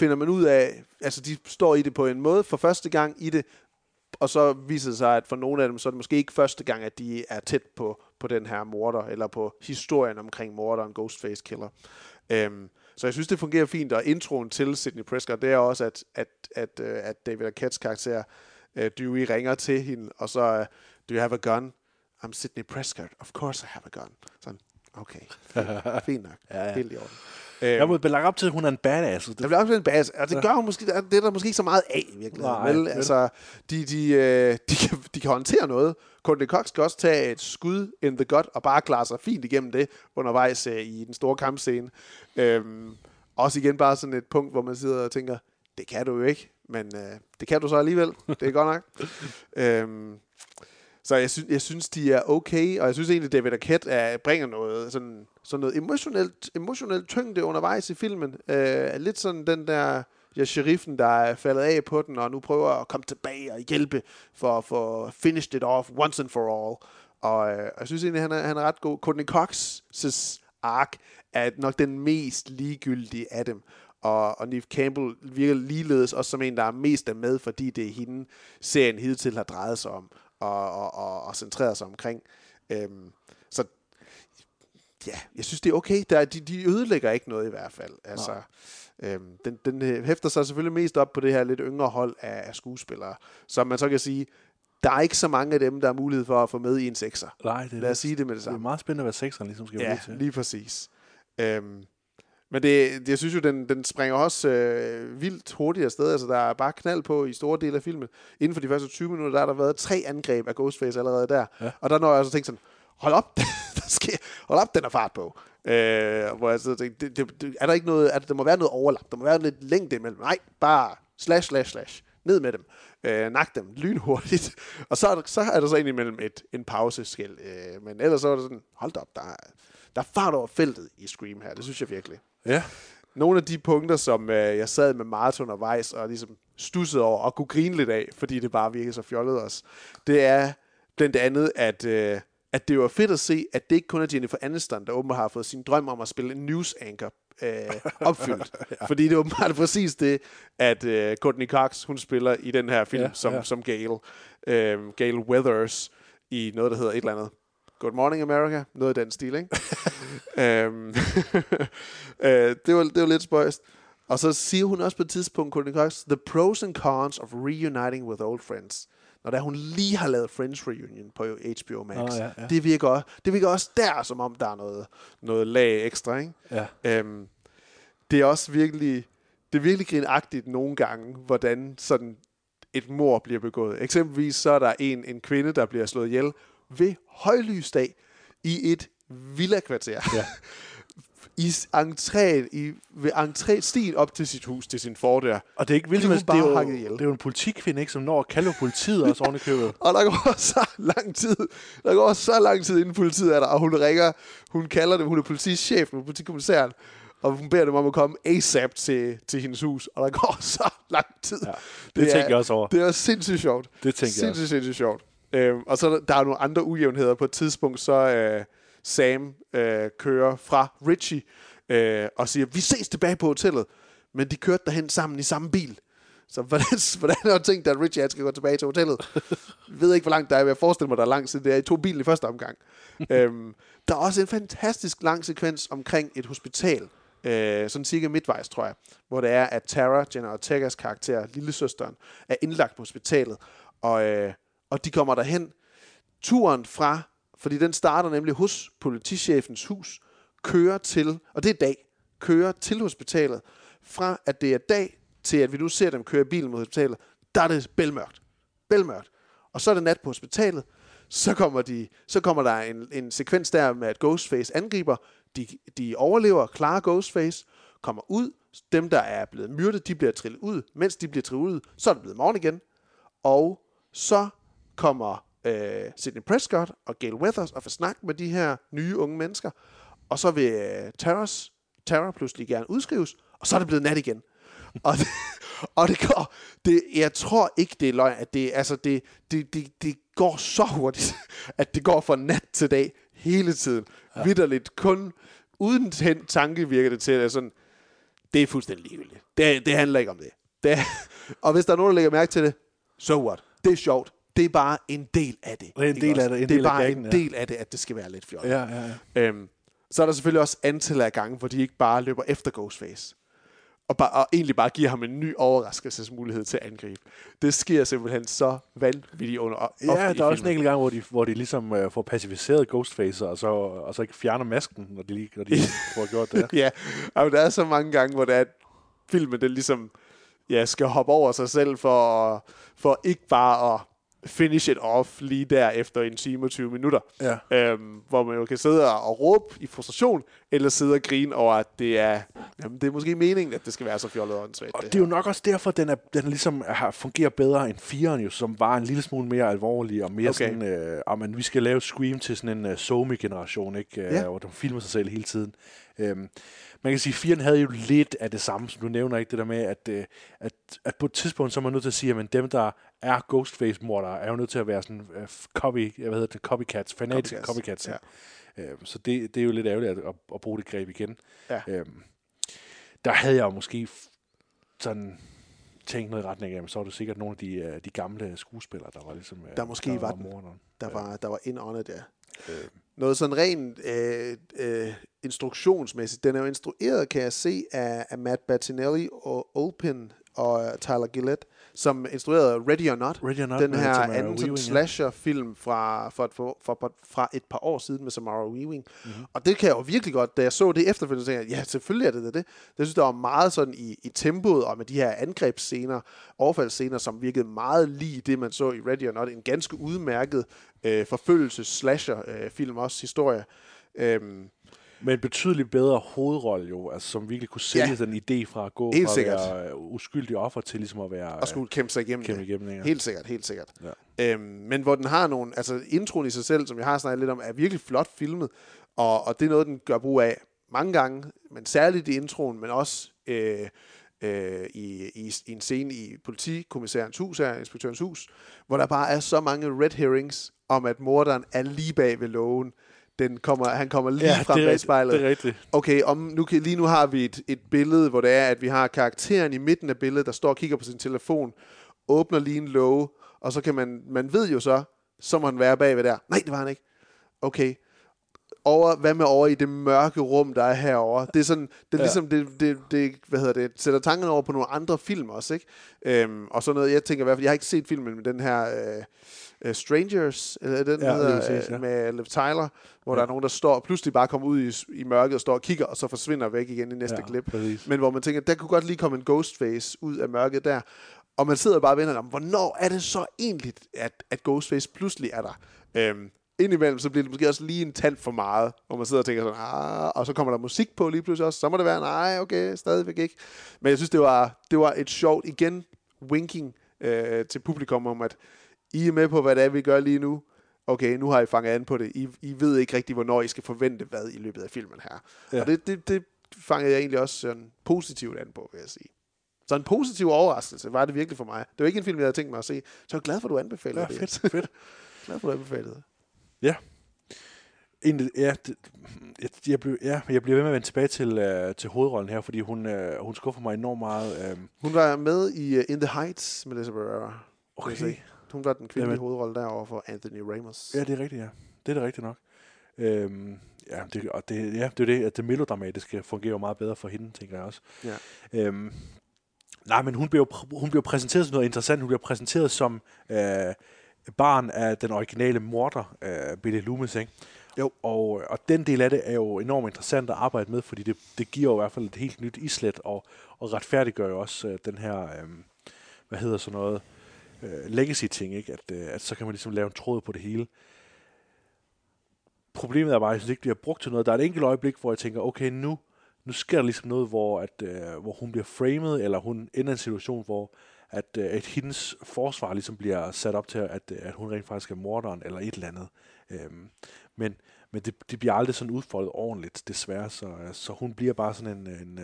Finder man ud af, altså de står i det på en måde for første gang i det, og så viser det sig, at for nogle af dem, så er det måske ikke første gang, at de er tæt på, på den her morder, eller på historien omkring morderen, Ghostface Killer. Øhm, så jeg synes, det fungerer fint, og introen til Sidney Prescott, det er også, at, at, at, øh, at David Arquettes karakter, øh, Dewey, ringer til hende, og så, øh, do you have a gun? I'm Sidney Prescott. Of course I have a gun. Sådan, okay. Fint, [LAUGHS] fint nok. ja, ja. Helt i orden. Jeg Øhm, må belagt op til, at hun er en badass. der bliver også en bas, og det gør hun måske, det er der måske ikke så meget af, i virkeligheden. Nej, vel? Altså, de, de, øh, [LAUGHS] de, kan, de kan håndtere noget. Courtney Cox skal også tage et skud in the gut, og bare klare sig fint igennem det, undervejs øh, i den store kampscene. Øhm, også igen bare sådan et punkt, hvor man sidder og tænker, det kan du jo ikke, men øh, det kan du så alligevel. Det er godt nok. [LAUGHS] øhm, Så jeg, synes, jeg synes, de er okay, og jeg synes egentlig, David Arquette er, bringer noget, sådan, sådan noget emotionelt, emotionelt tyngde undervejs i filmen. Øh, lidt sådan den der ja, sheriffen, der er faldet af på den, og nu prøver at komme tilbage og hjælpe for at få finished it off once and for all. Og øh, jeg synes egentlig, han er, han er ret god. Courtney Cox's ark er nok den mest ligegyldige af dem. Og, og Neve Campbell virker ligeledes også som en, der er mest af med, fordi det er hende, serien hidtil har drejet sig om og, og, og, og centreret sig omkring. Øhm, så ja, jeg synes, det er okay. Der, de, de ødelægger ikke noget i hvert fald. Altså, øhm, den, den øh, hæfter sig selvfølgelig mest op på det her lidt yngre hold af, af skuespillere, som man så kan sige, der er ikke så mange af dem, der har mulighed for at få med i en sekser. Nej, det er, Lad os sige det med det det er samme. meget spændende, hvad sekseren ligesom skal Ja, til. lige præcis. Øhm, men det, jeg synes jo, den, den springer også øh, vildt hurtigt afsted. Altså, der er bare knald på i store dele af filmen. Inden for de første 20 minutter, der har der været tre angreb af Ghostface allerede der. Ja. Og der når jeg altså tænkt sådan, hold op, [LAUGHS] der sker, hold op, den er fart på. Øh, hvor jeg så tænkte, det, det, det, er der ikke noget, at der må være noget overlap, der må være lidt længde imellem. Nej, bare slash, slash, slash. Ned med dem. Øh, nak dem lynhurtigt. [LAUGHS] Og så er der, så er der så indimellem et, en pauseskæld. Øh, men ellers så er det sådan, hold op, der er, der er fart over feltet i Scream her. Det synes jeg virkelig. Ja. Nogle af de punkter, som øh, jeg sad med Martin undervejs og ligesom stussede over og kunne grine lidt af, fordi det bare virkede så fjollet os, det er blandt andet, at, øh, at det var fedt at se, at det ikke kun er Jennifer Aniston, der åbenbart har fået sin drøm om at spille en news anchor øh, opfyldt. [LAUGHS] ja. Fordi det er åbenbart præcis det, at øh, Courtney Cox, hun spiller i den her film Ja, som, ja. som Gail. Øh, Gail Weathers i noget, der hedder et eller andet. Good Morning America. Noget af den stil, ikke? [LAUGHS] øhm, [LAUGHS] øh, det, var, det var lidt spøjst. Og så siger hun også på et tidspunkt, Courtney Cox, The pros and cons of reuniting with old friends. Når der hun lige har lavet Friends Reunion på HBO Max. Åh, ja, ja. Det, virker, også- det virker også der, som om der er noget, noget lag ekstra, ikke? Ja. Øhm, det er også virkelig, det er virkelig grinagtigt nogle gange, hvordan sådan et mor bliver begået. Eksempelvis så er der en, en kvinde, der bliver slået ihjel ved højlysdag i et villakvarter. Ja. [LAUGHS] I entréen, i, ved entréstien op til sit hus, til sin fordør. Og det er ikke vildt, Det er det, det, er jo, ihjel. det er jo en politikvinde, ikke, som når at kalde politiet også oven i købet. [LAUGHS] Og der går så lang tid, der går så lang tid, inden politiet er der, og hun ringer, hun kalder dem, hun er politichef, hun er politikommissæren, og hun beder dem om at komme ASAP til, til hendes hus, og der går [LAUGHS] så lang tid. Ja, det tænker jeg også over. Det er sindssygt sjovt. Det tænker jeg sindssygt, sindssygt sjovt. Øhm, og så er der, der er nogle andre ujævnheder. På et tidspunkt, så øh, Sam øh, kører fra Richie øh, og siger, vi ses tilbage på hotellet. Men de kørte derhen sammen i samme bil. Så hvordan, [LAUGHS] hvordan har du tænkt dig, at Richie han skal gå tilbage til hotellet? Jeg ved ikke, hvor langt der er. men Jeg forestiller mig, der er langt siden det er. I tog bilen i første omgang. [LAUGHS] øhm, der er også en fantastisk lang sekvens omkring et hospital. Øh, sådan cirka midtvejs, tror jeg. Hvor det er, at Tara, Jenna Ortegas karakter, lillesøsteren, er indlagt på hospitalet. Og, øh, og de kommer derhen. Turen fra, fordi den starter nemlig hos politichefens hus, kører til, og det er dag, kører til hospitalet. Fra at det er dag, til at vi nu ser dem køre i bilen mod hospitalet, der er det bælmørkt. Bælmørkt. Og så er det nat på hospitalet. Så kommer, de, så kommer der en, en sekvens der med, at Ghostface angriber. De, de overlever, klarer Ghostface, kommer ud. Dem, der er blevet myrdet, de bliver trillet ud. Mens de bliver trillet ud, så er det blevet morgen igen. Og så kommer øh, Sidney Prescott og Gail Weathers og får snak med de her nye unge mennesker. Og så vil øh, Terrors, Terror pludselig gerne udskrives, og så er det blevet nat igen. [LAUGHS] og, det, og det går, det, jeg tror ikke, det er løgn, at det, altså det, det, det, det går så hurtigt, [LAUGHS] at det går fra nat til dag hele tiden. Ja. Vitterligt, kun uden ten, tanke virker det til, at sådan, det er fuldstændig ligegyldigt. Det, det handler ikke om det. det [LAUGHS] og hvis der er nogen, der lægger mærke til det, so what? Det er sjovt. Det er bare en del af det. Det er en del af det, en det er bare gaggen, en ja. del af det, at det skal være lidt fjollet. Ja, ja, ja. Øhm, så er der selvfølgelig også antal af gange, hvor de ikke bare løber efter Ghostface. Og, bare, og egentlig bare giver ham en ny overraskelsesmulighed til at angribe. Det sker simpelthen så vanvittigt under Ja, der er også en filmen. enkelt gang, hvor de, hvor de ligesom øh, får pacificeret Ghostface, og så, og så ikke fjerner masken, når de, lige- når de [LAUGHS] får gjort det. ja, og der er så mange gange, hvor det er, filmen den ligesom ja, skal hoppe over sig selv for, for ikke bare at finish it off lige der efter en time og 20 minutter. Ja. Øhm, hvor man jo kan sidde og, råbe i frustration, eller sidde og grine over, at det er, jamen, det er måske meningen, at det skal være så fjollet og åndssvagt. Og det det er jo nok også derfor, den er, den ligesom har, fungerer bedre end 4'eren jo, som var en lille smule mere alvorlig og mere Okay. sådan, øh, ah, men vi skal lave Scream til sådan en uh, Somi-generation, ikke? Øh, Ja. hvor de filmer sig selv hele tiden. Øhm, man kan sige, at 4'eren havde jo lidt af det samme, som du nævner, ikke? Det der med, at, øh, at, at på et tidspunkt, så er man nødt til at sige, at dem, der er Ghostface-mordere, er jo nødt til at være sådan uh, copy, hvad hedder det, copycats, fanatiske Copycats, copycats. ja. øhm, så det, det er jo lidt ærgerligt at, at, at bruge det greb igen. Ja. Øhm, der havde jeg jo måske sådan tænkt noget i retning af, så var det sikkert nogle af de, øh, de gamle skuespillere, der var ligesom... Der måske var den. morderen. der var, der var in on it, ja. Øh, Noget sådan rent øh, øh, instruktionsmæssigt. Den er jo instrueret, kan jeg se, af, af Matt Battinelli og Olpin og øh, Tyler Gillette, som instruerede Ready or Not. Ready or Not den her anden slasher-film fra, for, for, fra et par år siden med Samara Weaving. Mhm. Mm-hmm. Og det kan jeg jo virkelig godt, da jeg så det efterfølgende, tænkte jeg, ja, selvfølgelig er det det. det. Jeg synes, der var meget sådan i, i tempoet, og med de her angrebsscener, overfaldsscener, som virkede meget lige det, man så i Ready or Not. En ganske udmærket øh, forfølgelses-slasher-film, også historie. Øhm, med en betydeligt bedre hovedrolle jo, altså, som virkelig kunne sælge Ja. den idé fra at gå Helt fra at sikkert. være øh, uskyldig offer til ligesom at være... og skulle kæmpe sig igennem kæmpe det. igennem det, ja. Helt sikkert, helt sikkert. Ja. Øhm, men hvor den har nogle, altså introen i sig selv, som jeg har snakket lidt om, er virkelig flot filmet, og, og det er noget, den gør brug af mange gange, men særligt i introen, men også øh, øh, i, i, i en scene i politikommissærens hus her, inspektørens hus, hvor der bare er så mange red herrings om, at morderen er lige bag ved lågen. Den kommer, han kommer lige Ja, frem det er bag spejlet. det er rigtigt. Okay, om, nu kan, lige nu har vi et, et billede, hvor det er, at vi har karakteren i midten af billedet, der står og kigger på sin telefon, åbner lige en låge, og så kan man, man ved jo så, så må han være bagved der. Nej, det var han ikke. Okay. Over, hvad med over i det mørke rum, der er herovre? Det er sådan, det er Ja. ligesom, det, det, det, hvad hedder det, sætter tankerne over på nogle andre film også, ikke? Øhm, og sådan noget, jeg tænker i hvert fald, jeg har ikke set filmen med den her øh, øh, Strangers, eller den Ja, hedder, ja. øh, med Liv Tyler, hvor Ja. der er nogen, der står, pludselig bare kommer ud i, i mørket og står og kigger, og så forsvinder væk igen i næste Ja, klip. præcis. Men hvor man tænker, der kunne godt lige komme en Ghostface ud af mørket der. Og man sidder bare og venter om, hvornår er det så egentlig, at, at Ghostface pludselig er der? Øhm, indimellem, så bliver det måske også lige en tand for meget, hvor man sidder og tænker sådan, ah, og så kommer der musik på lige pludselig også, så må det være, nej, okay, stadigvæk ikke. Men jeg synes, det var, det var et sjovt, igen, winking øh, til publikum om, at I er med på, hvad det er, vi gør lige nu. Okay, nu har I fanget an på det. I, I ved ikke rigtig, hvornår I skal forvente hvad i løbet af filmen her. Ja. Og det, det, det fangede jeg egentlig også sådan positivt an på, vil jeg sige. Så en positiv overraskelse var det virkelig for mig. Det var ikke en film, jeg havde tænkt mig at se. Så jeg er glad for, at du anbefalede Ja, det. fedt, [LAUGHS] fedt. glad for, at du anbefalede det. Ja. Egentlig, ja, det, jeg, jeg, blev, ja, jeg bliver ved med at vende tilbage til, uh, til hovedrollen her, fordi hun, uh, hun skuffer mig enormt meget. Uh, Hun var med i uh, In the Heights, Melissa Barrera. Okay. Hun var den kvindelige Jamen. hovedrolle derovre for Anthony Ramos. ja, det er rigtigt, ja. Det er det rigtigt nok. Øhm, ja, det, og det, ja, det er det, at det melodramatiske fungerer jo meget bedre for hende, tænker jeg også. Ja. Øhm, nej, men hun bliver, hun bliver præsenteret som noget interessant. Hun bliver præsenteret som øh, barn af den originale morder, øh, Billy Loomis, ikke? Jo. Og, og den del af det er jo enormt interessant at arbejde med, fordi det, det giver jo i hvert fald et helt nyt islet, og, og retfærdiggør jo også øh, den her, øh, hvad hedder sådan noget, øh, legacy-ting, ikke? At, øh, at så kan man ligesom lave en tråd på det hele. Problemet er bare, at jeg synes ikke, bliver brugt til noget. Der er et enkelt øjeblik, hvor jeg tænker, okay, nu, nu sker der ligesom noget, hvor, at, øh, hvor hun bliver framed, eller hun ender i en situation, hvor at, øh, at hendes forsvar ligesom bliver sat op til, at, øh, at hun rent faktisk er morderen, eller et eller andet. Øhm, men men det, det bliver aldrig sådan udfoldet ordentligt, desværre. Så, øh, så hun bliver bare sådan en, øh, en,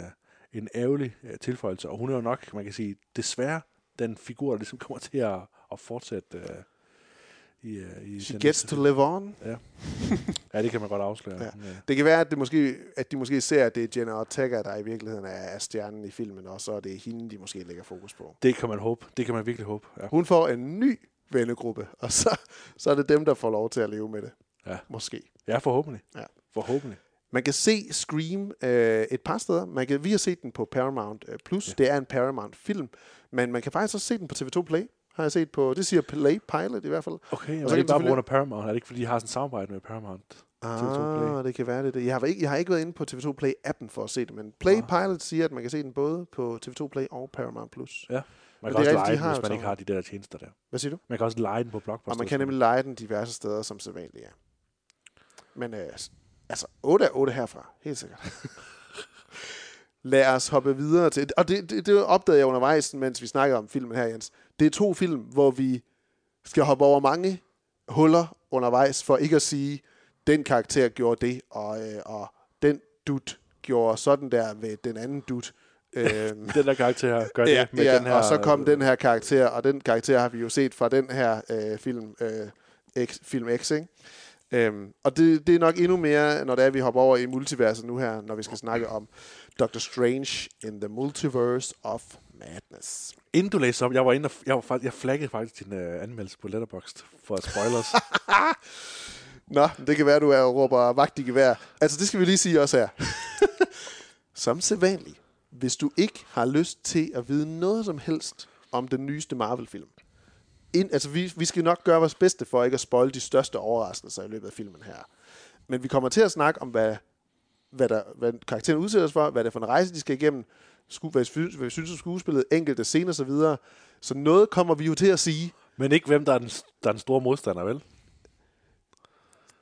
en ærgerlig tilføjelse. Og hun er jo nok, man kan sige, desværre den figur, der ligesom kommer til at, at fortsætte øh, i, øh, i She den gets to live on. Ja. ja, det kan man godt afsløre. Ja. Ja. Det kan være, at, det måske, at de måske ser, at det er Jenna Ortega, der i virkeligheden er, er stjernen i filmen, og så er det hende, de måske lægger fokus på. Det kan man håbe. Det kan man virkelig håbe. Ja. Hun får en ny vennegruppe, og så, så er det dem, der får lov til at leve med det. Ja. Måske. ja, forhåbentlig. Ja. Forhåbentlig. Man kan se Scream øh, et par steder. Man kan, vi har set den på Paramount øh, Plus. Ja. Det er en Paramount-film. Men man kan faktisk også se den på TV2 Play. Har jeg set på, det siger Play Pilot i hvert fald. Okay, Og så er det bare på selvfølgelig- grund af Paramount? Er det ikke, fordi de har sådan et samarbejde med Paramount? TV2 Play. Ah, det kan være det. er det. Jeg har, ikke, jeg har ikke været inde på TV2 Play-appen for at se det, men Play Ah. Pilot siger, at man kan se den både på TV2 Play og Paramount Plus. Ja. Man Men kan er også rigtigt, de lege den, hvis man ikke så- har de der tjenester der. Hvad siger du? Man kan også lege den på Blockbuster. Og man kan nemlig lege den diverse steder som sædvanligt, ja. Men øh, altså, 8 af 8 herfra, helt sikkert. [LAUGHS] Lad os hoppe videre til... Og det, det, det opdagede jeg undervejs, mens vi snakkede om filmen her, Jens. Det er to film, hvor vi skal hoppe over mange huller undervejs, for ikke at sige, den karakter gjorde det, og, øh, og den dut gjorde sådan der ved den anden dut. [LAUGHS] Øhm, Den der karakter gør det ja, med ja, den her... og så kom den her karakter, og den karakter har vi jo set fra den her øh, film, øh, X, film X, ikke? Øhm, og det, det er nok endnu mere, når det er, vi hopper over i multiverset nu her, når vi skal snakke om Doctor Strange in the Multiverse of Madness. Inden du læste op, jeg var inde og, jeg, var, faktisk- jeg flaggede faktisk din uh, anmeldelse på Letterboxd for spoilers. [LAUGHS] Nå, det kan være, du er råber vagt i gevær. Altså, det skal vi lige sige også her. [LAUGHS] som sædvanligt, hvis du ikke har lyst til at vide noget som helst om den nyeste Marvel-film, ind, altså vi, vi skal nok gøre vores bedste for ikke at spoil de største overraskelser i løbet af filmen her. Men vi kommer til at snakke om, hvad, hvad, der, hvad karakteren udsættes for, hvad det er for en rejse, de skal igennem, sku, hvad, vi synes, hvad synes om skuespillet, enkelte scener osv. Så, videre. så noget kommer vi jo til at sige. Men ikke hvem, der er den, der er den store modstander, vel?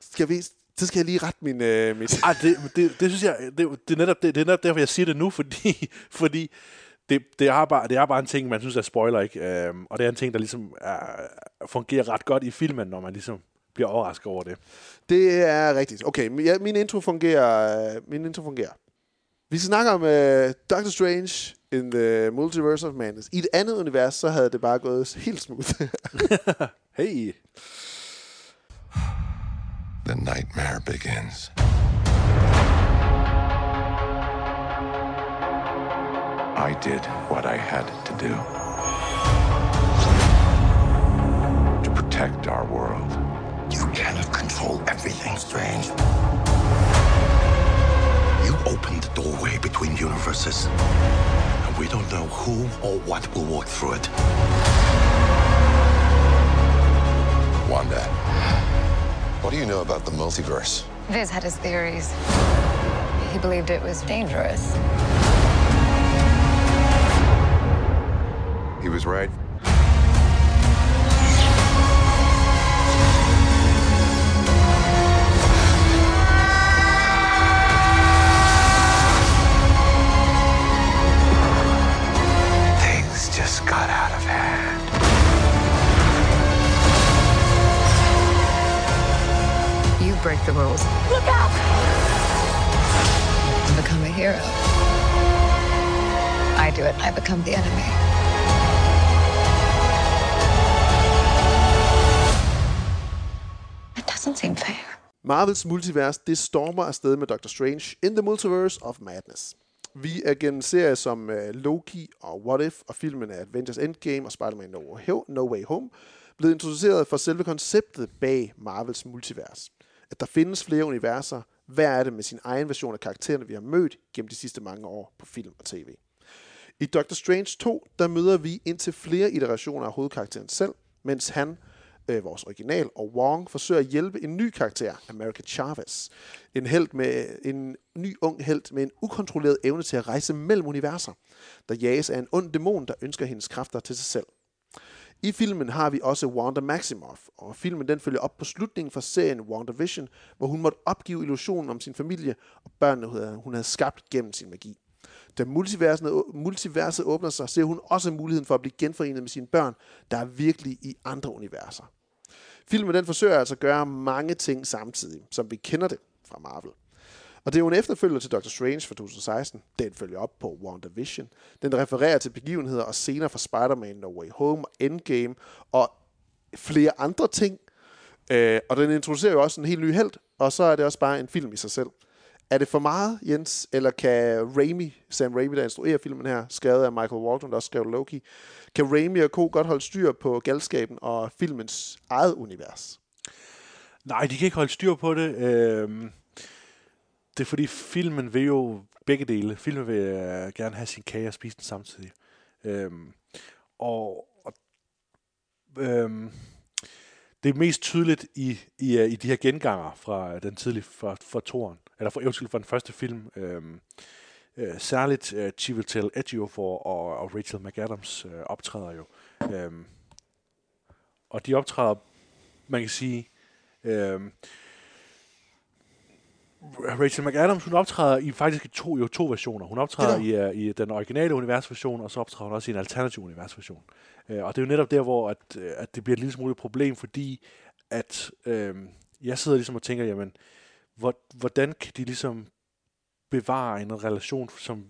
Skal vi, så skal jeg lige rette min... Øh, mit Ej, det, det, det synes jeg, det, det, er netop, det, det er netop derfor, jeg siger det nu, fordi, fordi det, det, er bare, det er bare en ting, man synes er spoiler, ikke? Øhm, og det er en ting, der ligesom er, fungerer ret godt i filmen, når man ligesom bliver overrasket over det. Det er rigtigt. Okay, min- ja, min intro fungerer. øh, Min intro fungerer. Vi snakker om uh, Doctor Strange in the Multiverse of Madness. I et andet univers, så havde det bare gået helt smooth. [LAUGHS] [LAUGHS] Hey! The nightmare begins. I did what I had to do to protect our world. You cannot control everything, Strange. You opened the doorway between universes, and we don't know who or what will walk through it. Wanda, what do you know about the multiverse? Viz had his theories. He believed it was dangerous. He was right. Just got out of hand. You break the rules. Look out! And become a hero. I do it, I become the enemy. It doesn't seem fair. Marvels multivers, det stormer afsted med Doctor Strange in the Multiverse of Madness. Vi er gennem serier som uh, Loki og What If og filmen af Avengers Endgame og Spider-Man no, Way- no Way Home blevet introduceret for selve konceptet bag Marvels multivers. At der findes flere universer, hver er det med sin egen version af karaktererne, vi har mødt gennem de sidste mange år på film og tv. I Doctor Strange 2, der møder vi indtil flere iterationer af hovedkarakteren selv, mens han, øh, vores original, og Wong forsøger at hjælpe en ny karakter, America Chavez. En, held med, en ny ung held med en ukontrolleret evne til at rejse mellem universer, der jages af en ond dæmon, der ønsker hendes kræfter til sig selv. I filmen har vi også Wanda Maximoff, og filmen den følger op på slutningen fra serien WandaVision, hvor hun måtte opgive illusionen om sin familie og børnene, hun havde- skabt gennem sin magi. Da multiverset, multiverset åbner sig, ser hun også muligheden for at blive genforenet med sine børn, der er virkelig i andre universer. Filmen den forsøger altså at gøre mange ting samtidig, som vi kender det fra Marvel. Og det er jo en efterfølger til Doctor Strange fra 2016. Den følger op på WandaVision. Den refererer til begivenheder og scener fra Spider-Man No Way Home og Endgame og flere andre ting. Øh, og den introducerer jo også en helt ny held, og så er det også bare en film i sig selv. Er det for meget, Jens, eller kan Raimi, Sam Raimi, der instruerer filmen her, skrevet af Michael Waldron, der også skrev Loki, kan Raimi og Co. godt holde styr på galskaben og filmens eget univers? Nej, de kan ikke holde styr på det. Øhm, det er fordi, filmen vil jo begge dele. Filmen vil øh, gerne have sin kage og spise den samtidig. Øhm, og og øhm, det er mest tydeligt i, i, øh, i de her genganger fra øh, den tidlige fra, fra toren, eller fra, undskyld, fra den første film. Øhm, øh, særligt øh, Chiwetel Ejiofor og, og Rachel McAdams øh, optræder jo. Øhm, og de optræder, man kan sige, øh, Rachel McAdams, hun optræder i faktisk i to, jo to versioner. Hun optræder i, uh, i den originale universversion, og så optræder hun også i en alternativ universversion. Uh, og det er jo netop der, hvor at, uh, at det bliver et lille smule et problem, fordi at uh, jeg sidder ligesom og tænker, jamen, hvor, hvordan kan de ligesom bevare en relation, som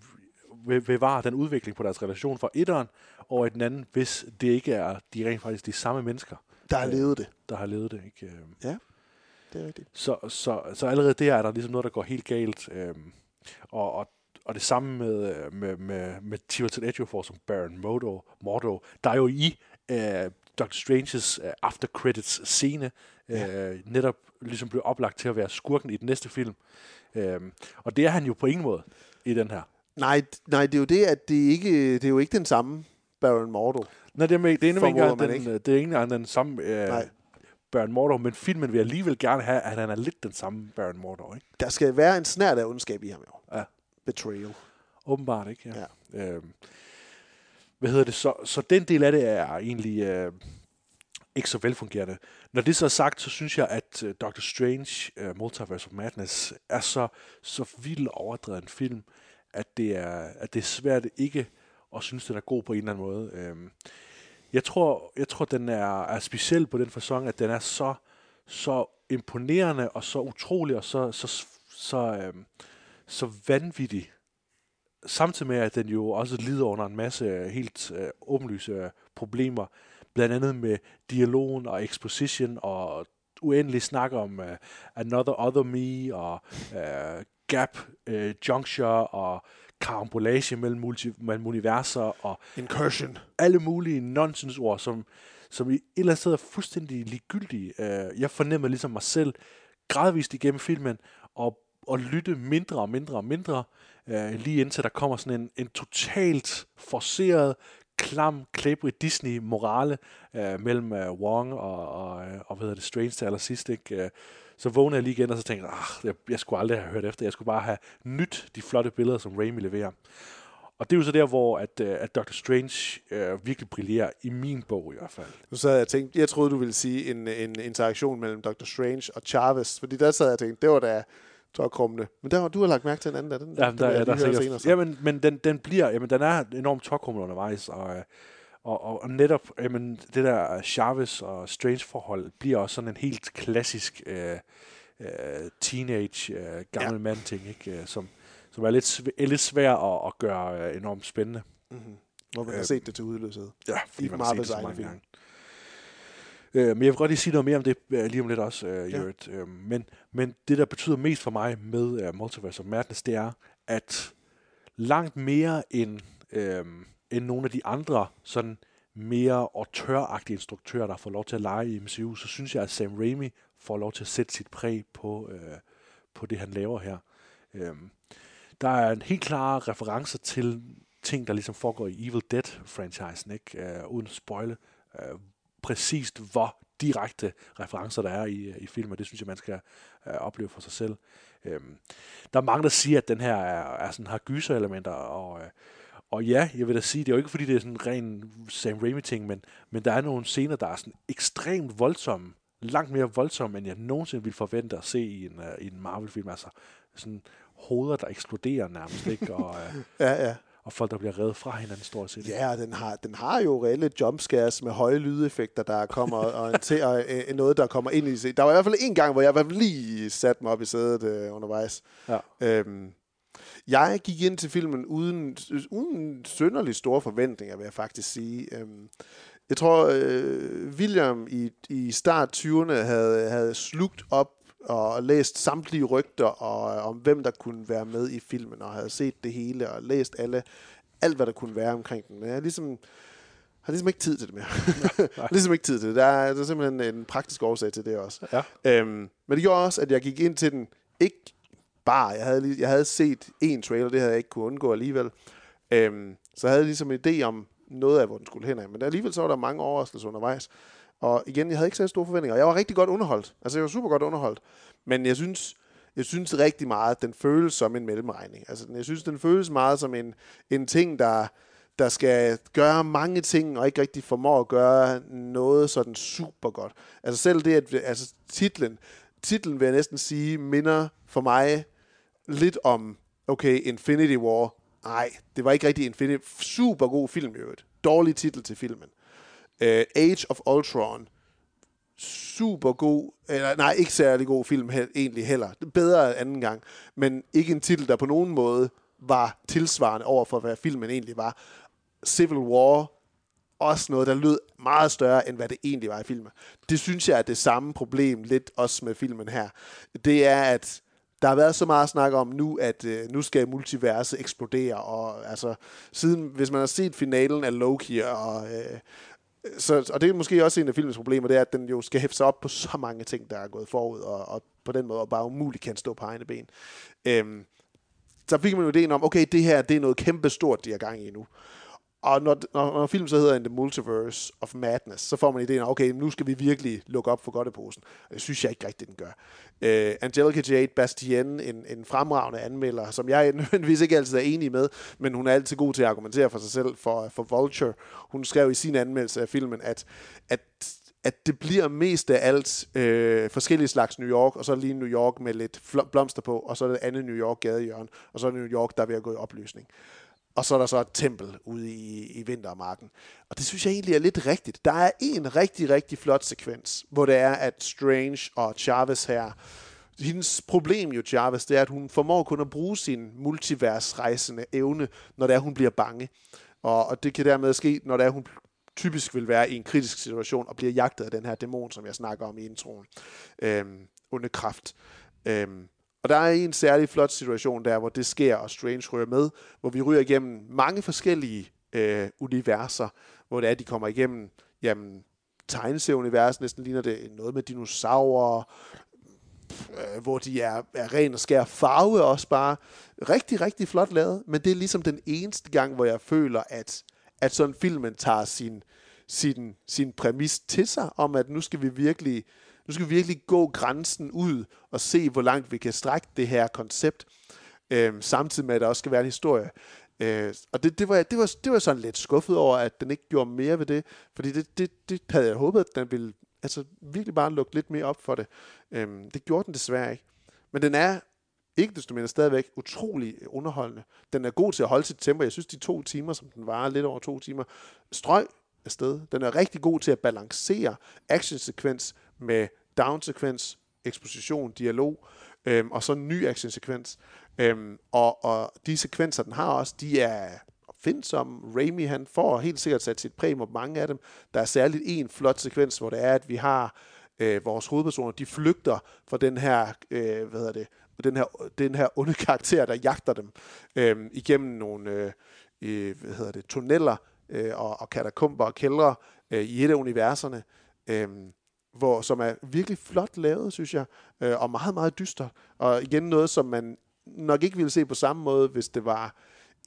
bevare den udvikling på deres relation fra etteren over i den anden, hvis det ikke er de rent faktisk de samme mennesker. Der har levet det. Der har levet det, ikke? Ja det er rigtigt. Så, så, så allerede der er der ligesom noget, der går helt galt. Øhm, og, og, og det samme med, med, med, med Chiwetel Ejiofor som Baron Mordo, Mordo. Der er jo i øh, Doctor Stranges øh, after credits scene ja. øh, netop ligesom blev oplagt til at være skurken i den næste film. Øhm, og det er han jo på ingen måde i den her. Nej, nej, det er jo det, at det ikke det er jo ikke den samme Baron Mordo. Nej, det er, med, det er ikke ikke. det er ikke engang den samme øh, Baron Mordor, men filmen vil alligevel gerne have, at han er lidt den samme Baron Mordor, ikke? Der skal være en snært af ondskab i ham, jo. Ja. Betrayal. Åbenbart, ikke? Ja. ja. Øhm, hvad hedder det? Så, så den del af det er egentlig øh, ikke så velfungerende. Når det så er sagt, så synes jeg, at uh, Doctor Strange, uh, Multiverse of Madness, er så, så vildt overdrevet en film, at det er, at det er svært ikke at synes, den er god på en eller anden måde. Øhm, jeg tror, jeg tror den er, er speciel på den fasong, at den er så, så imponerende og så utrolig og så, så, så, så, øh, så vanvittig. Samtidig med, at den jo også lider under en masse øh, helt øh, åbenlyse øh, problemer, blandt andet med dialogen og exposition og uendelig snak om uh, Another Other Me og uh, Gap uh, Juncture og karambolage mellem, multi, mellem universer og incursion. Alle mulige nonsensord, som, som i et eller andet sted er fuldstændig ligegyldige. Uh, jeg fornemmer ligesom mig selv gradvist igennem filmen og, og lytte mindre og mindre og mindre, uh, lige indtil der kommer sådan en, en totalt forceret, klam, klæbrig Disney-morale uh, mellem Wong og, og, og, hvad hedder det, Strange til allersidst, ikke? Så vågnede jeg lige igen, og så tænkte jeg, ah, jeg, jeg skulle aldrig have hørt efter. Jeg skulle bare have nyt de flotte billeder, som Raimi leverer. Og det er jo så der, hvor at, uh, at Doctor Strange uh, virkelig brillerer, i min bog i hvert fald. Nu sad jeg og tænkte, jeg troede, du ville sige en, en interaktion mellem Doctor Strange og Chavez, fordi der sad jeg og tænkte, det var da tokrummende. Men der, du har lagt mærke til en anden af den. Ja, der, ja, der er sikkert. Senere, så. Jamen, men den, den bliver, jamen, den er enormt tokrummende undervejs, og, og, og, og netop jamen, det der Chavez og Strange forhold bliver også sådan en helt klassisk øh, øh, teenage øh, gammel ja. mand ting, ikke? Øh, som, som er lidt, er lidt svær at, at gøre øh, enormt spændende. Mm-hmm. Hvor man har øh, set det til udløshed. Ja, fordi I man har set det så mange gange. Øh, men jeg vil godt lige sige noget mere om det lige om lidt også, uh, ja. Uh, men, men det, der betyder mest for mig med uh, Multiverse of Madness, det er, at langt mere end, uh, end nogle af de andre sådan mere og tøragtige instruktører, der får lov til at lege i MCU, så synes jeg, at Sam Raimi får lov til at sætte sit præg på, øh, på det, han laver her. Øhm, der er en helt klare referencer til ting, der ligesom foregår i Evil Dead-franchisen, ikke? Øh, uden at spoile. øh, præcist, hvor direkte referencer der er i, øh, i filmen, det synes jeg, man skal øh, opleve for sig selv. Øhm, der er mange, der siger, at den her er, er sådan, har gyser-elementer, og, øh, og ja, jeg vil da sige, det er jo ikke fordi, det er sådan en ren Sam Raimi-ting, men, men der er nogle scener, der er sådan ekstremt voldsomme, langt mere voldsomme, end jeg nogensinde ville forvente at se i en, uh, i en Marvel-film. Altså sådan hoveder, der eksploderer nærmest, ikke? Og, uh, [LAUGHS] ja, ja og folk, der bliver reddet fra hinanden, stort set. Ja, den har, den har jo reelle jumpscares med høje lydeffekter, der kommer, og, en til, og øh, noget, der kommer ind i Der var i hvert fald en gang, hvor jeg var lige sat mig op i sædet øh, undervejs. Ja. Øhm, jeg gik ind til filmen uden, uden sønderlig store forventninger, vil jeg faktisk sige. Øhm, jeg tror, øh, William i, i start 20'erne havde, havde slugt op og læst samtlige rygter og, om, hvem der kunne være med i filmen, og havde set det hele, og læst alle, alt, hvad der kunne være omkring den. Men jeg ligesom, har ligesom ikke tid til det mere. [LAUGHS] Nej, ligesom ikke tid til det. Der er, der er simpelthen en praktisk årsag til det også. Ja. Øhm, men det gjorde også, at jeg gik ind til den, ikke bar. jeg havde, jeg havde set en trailer, det havde jeg ikke kunne undgå alligevel. Øhm, så jeg havde ligesom en idé om noget af, hvor den skulle hen af. Men alligevel så var der mange overraskelser undervejs. Og igen, jeg havde ikke så store forventninger. Jeg var rigtig godt underholdt. Altså, jeg var super godt underholdt. Men jeg synes, jeg synes rigtig meget, at den føles som en mellemregning. Altså, jeg synes, den føles meget som en, en ting, der, der skal gøre mange ting, og ikke rigtig formår at gøre noget sådan super godt. Altså selv det, at altså, titlen, titlen vil jeg næsten sige, minder for mig lidt om, okay, Infinity War. Nej, det var ikke rigtig Infinity Super god film i øvrigt. Dårlig titel til filmen. Uh, Age of Ultron. Super god, eller nej, ikke særlig god film he- egentlig heller. Bedre anden gang, men ikke en titel, der på nogen måde var tilsvarende over for, hvad filmen egentlig var. Civil War, også noget, der lød meget større, end hvad det egentlig var i filmen. Det synes jeg er det samme problem lidt også med filmen her. Det er, at der har været så meget snak om nu, at øh, nu skal multiverset eksplodere, og altså, siden, hvis man har set finalen af Loki, og, øh, så, og det er måske også en af filmens problemer, det er, at den jo skal hæfte sig op på så mange ting, der er gået forud, og, og på den måde bare umuligt kan stå på egne ben. Øhm, så fik man jo ideen om, okay, det her det er noget kæmpe stort, de har gang i nu. Og når, når, når film så hedder the Multiverse of Madness, så får man ideen okay, nu skal vi virkelig lukke op for godteposen. Og det synes jeg ikke rigtigt, den gør. Uh, Angelica Jade Bastien, en, en fremragende anmelder, som jeg [LAUGHS] nødvendigvis ikke altid er enig med, men hun er altid god til at argumentere for sig selv for, for Vulture. Hun skrev i sin anmeldelse af filmen, at, at at det bliver mest af alt øh, forskellige slags New York, og så lige New York med lidt fl- blomster på, og så er det andet New York gadehjørne, og så er det New York, der er ved at gå i opløsning. Og så er der så et tempel ude i, i vintermarken. Og det synes jeg egentlig er lidt rigtigt. Der er en rigtig, rigtig flot sekvens, hvor det er, at Strange og Chavez her, hendes problem jo, Chavez, det er, at hun formår kun at bruge sin multiversrejsende evne, når det er, hun bliver bange. Og, og det kan dermed ske, når det er, hun typisk vil være i en kritisk situation og bliver jagtet af den her dæmon, som jeg snakker om i introen. Øhm, onde kraft. Øhm, og der er en særlig flot situation der, hvor det sker, og Strange ryger med, hvor vi ryger igennem mange forskellige øh, universer, hvor det er, de kommer igennem, jamen, tegneserieunivers, næsten ligner det noget med dinosaurer, øh, hvor de er, er ren og skær farve også bare. Rigtig, rigtig flot lavet, men det er ligesom den eneste gang, hvor jeg føler, at, at sådan filmen tager sin, sin, sin præmis til sig, om at nu skal vi virkelig nu skal vi virkelig gå grænsen ud og se, hvor langt vi kan strække det her koncept, øh, samtidig med, at der også skal være en historie. Øh, og det, det, var, det, var, det var sådan lidt skuffet over, at den ikke gjorde mere ved det, fordi det, det, det havde jeg håbet, at den ville altså, virkelig bare lukke lidt mere op for det. Øh, det gjorde den desværre ikke. Men den er ikke desto mindre stadigvæk utrolig underholdende. Den er god til at holde sit tempo. Jeg synes, de to timer, som den varer, lidt over to timer, strøg afsted. Den er rigtig god til at balancere actionsekvens med down-sekvens, eksposition, dialog, øhm, og så en ny actionsekvens. Øhm, og, og de sekvenser, den har også, de er opfindsomme. Raimi, han får helt sikkert sat sit præg på mange af dem. Der er særligt en flot sekvens, hvor det er, at vi har øh, vores hovedpersoner, de flygter fra den her, øh, hvad hedder det, den her, den her onde karakter, der jagter dem øh, igennem nogle, øh, øh, hvad hedder det, tunneller øh, og, og katakomber og kældre øh, i et af universerne. Øh, hvor, som er virkelig flot lavet, synes jeg, øh, og meget, meget dyster. Og igen noget, som man nok ikke ville se på samme måde, hvis det var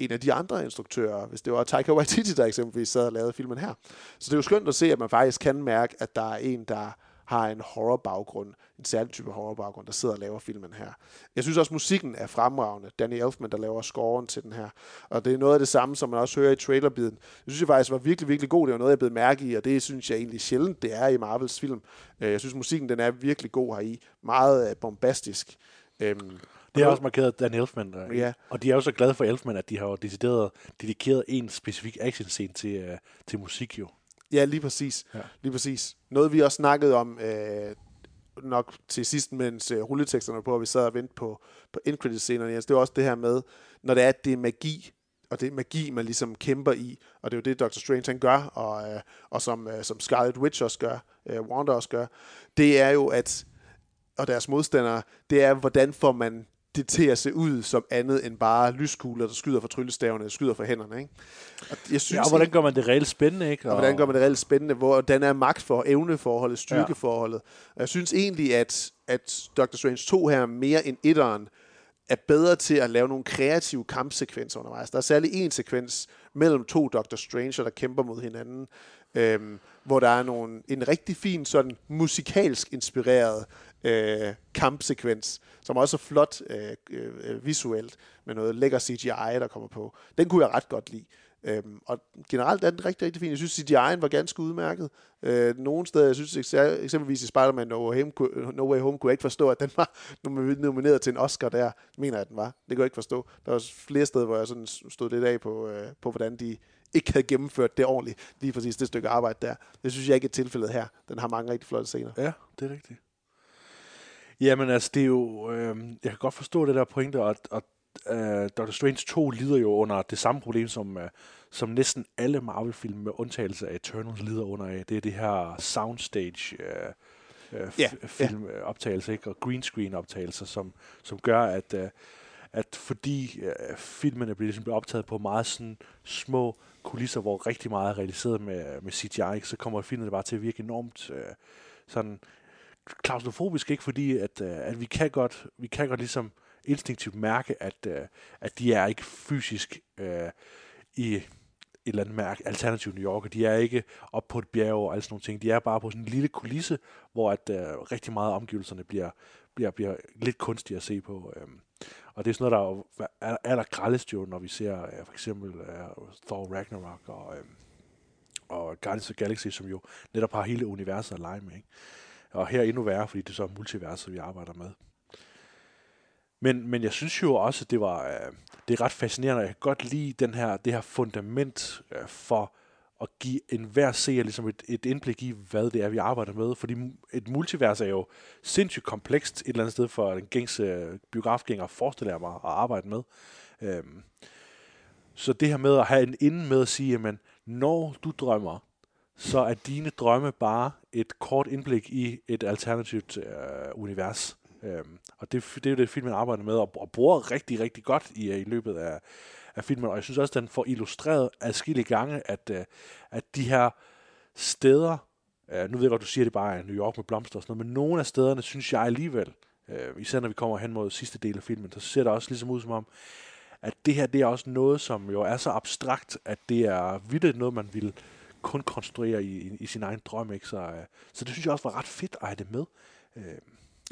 en af de andre instruktører, hvis det var Taika Waititi, der eksempelvis sad og lavede filmen her. Så det er jo skønt at se, at man faktisk kan mærke, at der er en, der har en horror-baggrund, en særlig type horror-baggrund, der sidder og laver filmen her. Jeg synes også, musikken er fremragende. Danny Elfman, der laver scoren til den her. Og det er noget af det samme, som man også hører i trailerbiden. Jeg synes jeg faktisk var virkelig, virkelig god. Det var noget, jeg blev mærke i, og det synes jeg egentlig sjældent, det er i Marvels film. Jeg synes, musikken den er virkelig god heri. Meget bombastisk. Øhm, Det er også markeret Dan Elfman. Der, Ja. Og de er jo så glade for Elfman, at de har jo decideret, dedikeret en specifik actionscene til, til musik jo. Ja, lige præcis. Ja. Lige præcis. Noget vi også snakkede om øh, nok til sidst, mens øh, rulleteksterne på, og vi sad og ventede på, på end-credit-scenerne, Jens, det var også det her med, når det er, at det er magi, og det er magi, man ligesom kæmper i, og det er jo det, Dr. Strange han gør, og, øh, og som, øh, som Scarlet Witch også gør, øh, Wanda også gør, det er jo, at, og deres modstandere, det er, hvordan får man det til at se ud som andet end bare lyskugler, der skyder fra tryllestavene, skyder fra hænderne. Ikke? Og jeg synes, Ja, og hvordan gør man det reelt spændende, ikke? og hvordan gør man det reelt spændende? Hvordan er magt for evneforholdet, styrkeforholdet? Og jeg synes egentlig, at, at Dr. Strange 2 her mere end etteren er bedre til at lave nogle kreative kampsekvenser undervejs. Der er særlig en sekvens mellem to Doctor Stranger, der kæmper mod hinanden, øhm, hvor der er nogle, en rigtig fin, sådan musikalsk inspireret øh, kampsekvens, som også er flot øh, øh, visuelt, med noget lækker CGI, der kommer på. Den kunne jeg ret godt lide. Øhm, og generelt er den rigtig, rigtig fin. Jeg synes, CGI'en var ganske udmærket. Øh, nogle steder, jeg synes eksempelvis i Spider-Man No Way, Home, no Way Home, kunne jeg ikke forstå, at den var [LAUGHS] nomineret til en Oscar der. Mener jeg, at den var. Det kunne jeg ikke forstå. Der var flere steder, hvor jeg sådan stod lidt af på, øh, på hvordan de ikke havde gennemført det ordentligt. Lige præcis det stykke arbejde der. Det synes jeg ikke er tilfældet her. Den har mange rigtig flotte scener. Ja, det er rigtigt. Jamen altså, det er jo... Øh, jeg kan godt forstå det der pointe, og, og uh, Doctor Strange 2 lider jo under det samme problem, som, uh, som næsten alle Marvel-film med undtagelse af Eternals lider under af. Det er det her soundstage uh, uh, yeah, filmoptagelse, yeah. ikke? og green screen optagelser, som, som gør, at, uh, at fordi uh, filmene bliver, ligesom optaget på meget sådan små kulisser, hvor rigtig meget er realiseret med, med CGI, så kommer filmene bare til at virke enormt uh, sådan klaustrofobisk, ikke? Fordi at, øh, at vi kan godt, vi kan godt ligesom instinktivt mærke, at, øh, at de er ikke fysisk øh, i et eller andet mærke, alternativ New York, de er ikke op på et bjerg og alle sådan nogle ting. De er bare på sådan en lille kulisse, hvor at øh, rigtig meget af omgivelserne bliver, bliver, bliver lidt kunstige at se på. Øh. og det er sådan noget, der er, er der grældest jo, når vi ser øh, for eksempel øh, Thor Ragnarok og, øh, og Guardians of the Galaxy, som jo netop har hele universet at lege med. Ikke? Og her endnu værre, fordi det er så multiverset, vi arbejder med. Men, men jeg synes jo også, at det var øh, det er ret fascinerende. Jeg kan godt lide den her, det her fundament øh, for at give enhver seer ligesom et, et indblik i, hvad det er, vi arbejder med. Fordi et multivers er jo sindssygt komplekst et eller andet sted for den gængse øh, biografgænger, forestiller jeg mig, at arbejde med. Øhm, så det her med at have en inden med at sige, at når du drømmer, så er dine drømme bare et kort indblik i et alternativt øh, univers. Øhm, og det, det er jo det, filmen arbejder med, og, og bruger rigtig, rigtig godt i, øh, i løbet af, af filmen. Og jeg synes også, den får illustreret adskillige gange, at, øh, at de her steder, øh, nu ved jeg godt, du siger, det bare er New York med blomster og sådan noget, men nogle af stederne, synes jeg alligevel, øh, især når vi kommer hen mod sidste del af filmen, så ser det også ligesom ud som om, at det her, det er også noget, som jo er så abstrakt, at det er vildt noget, man vil kun konstruere i, i, i sin egen drøm. Ikke? Så, øh, så det synes jeg også var ret fedt at have det med. Øh,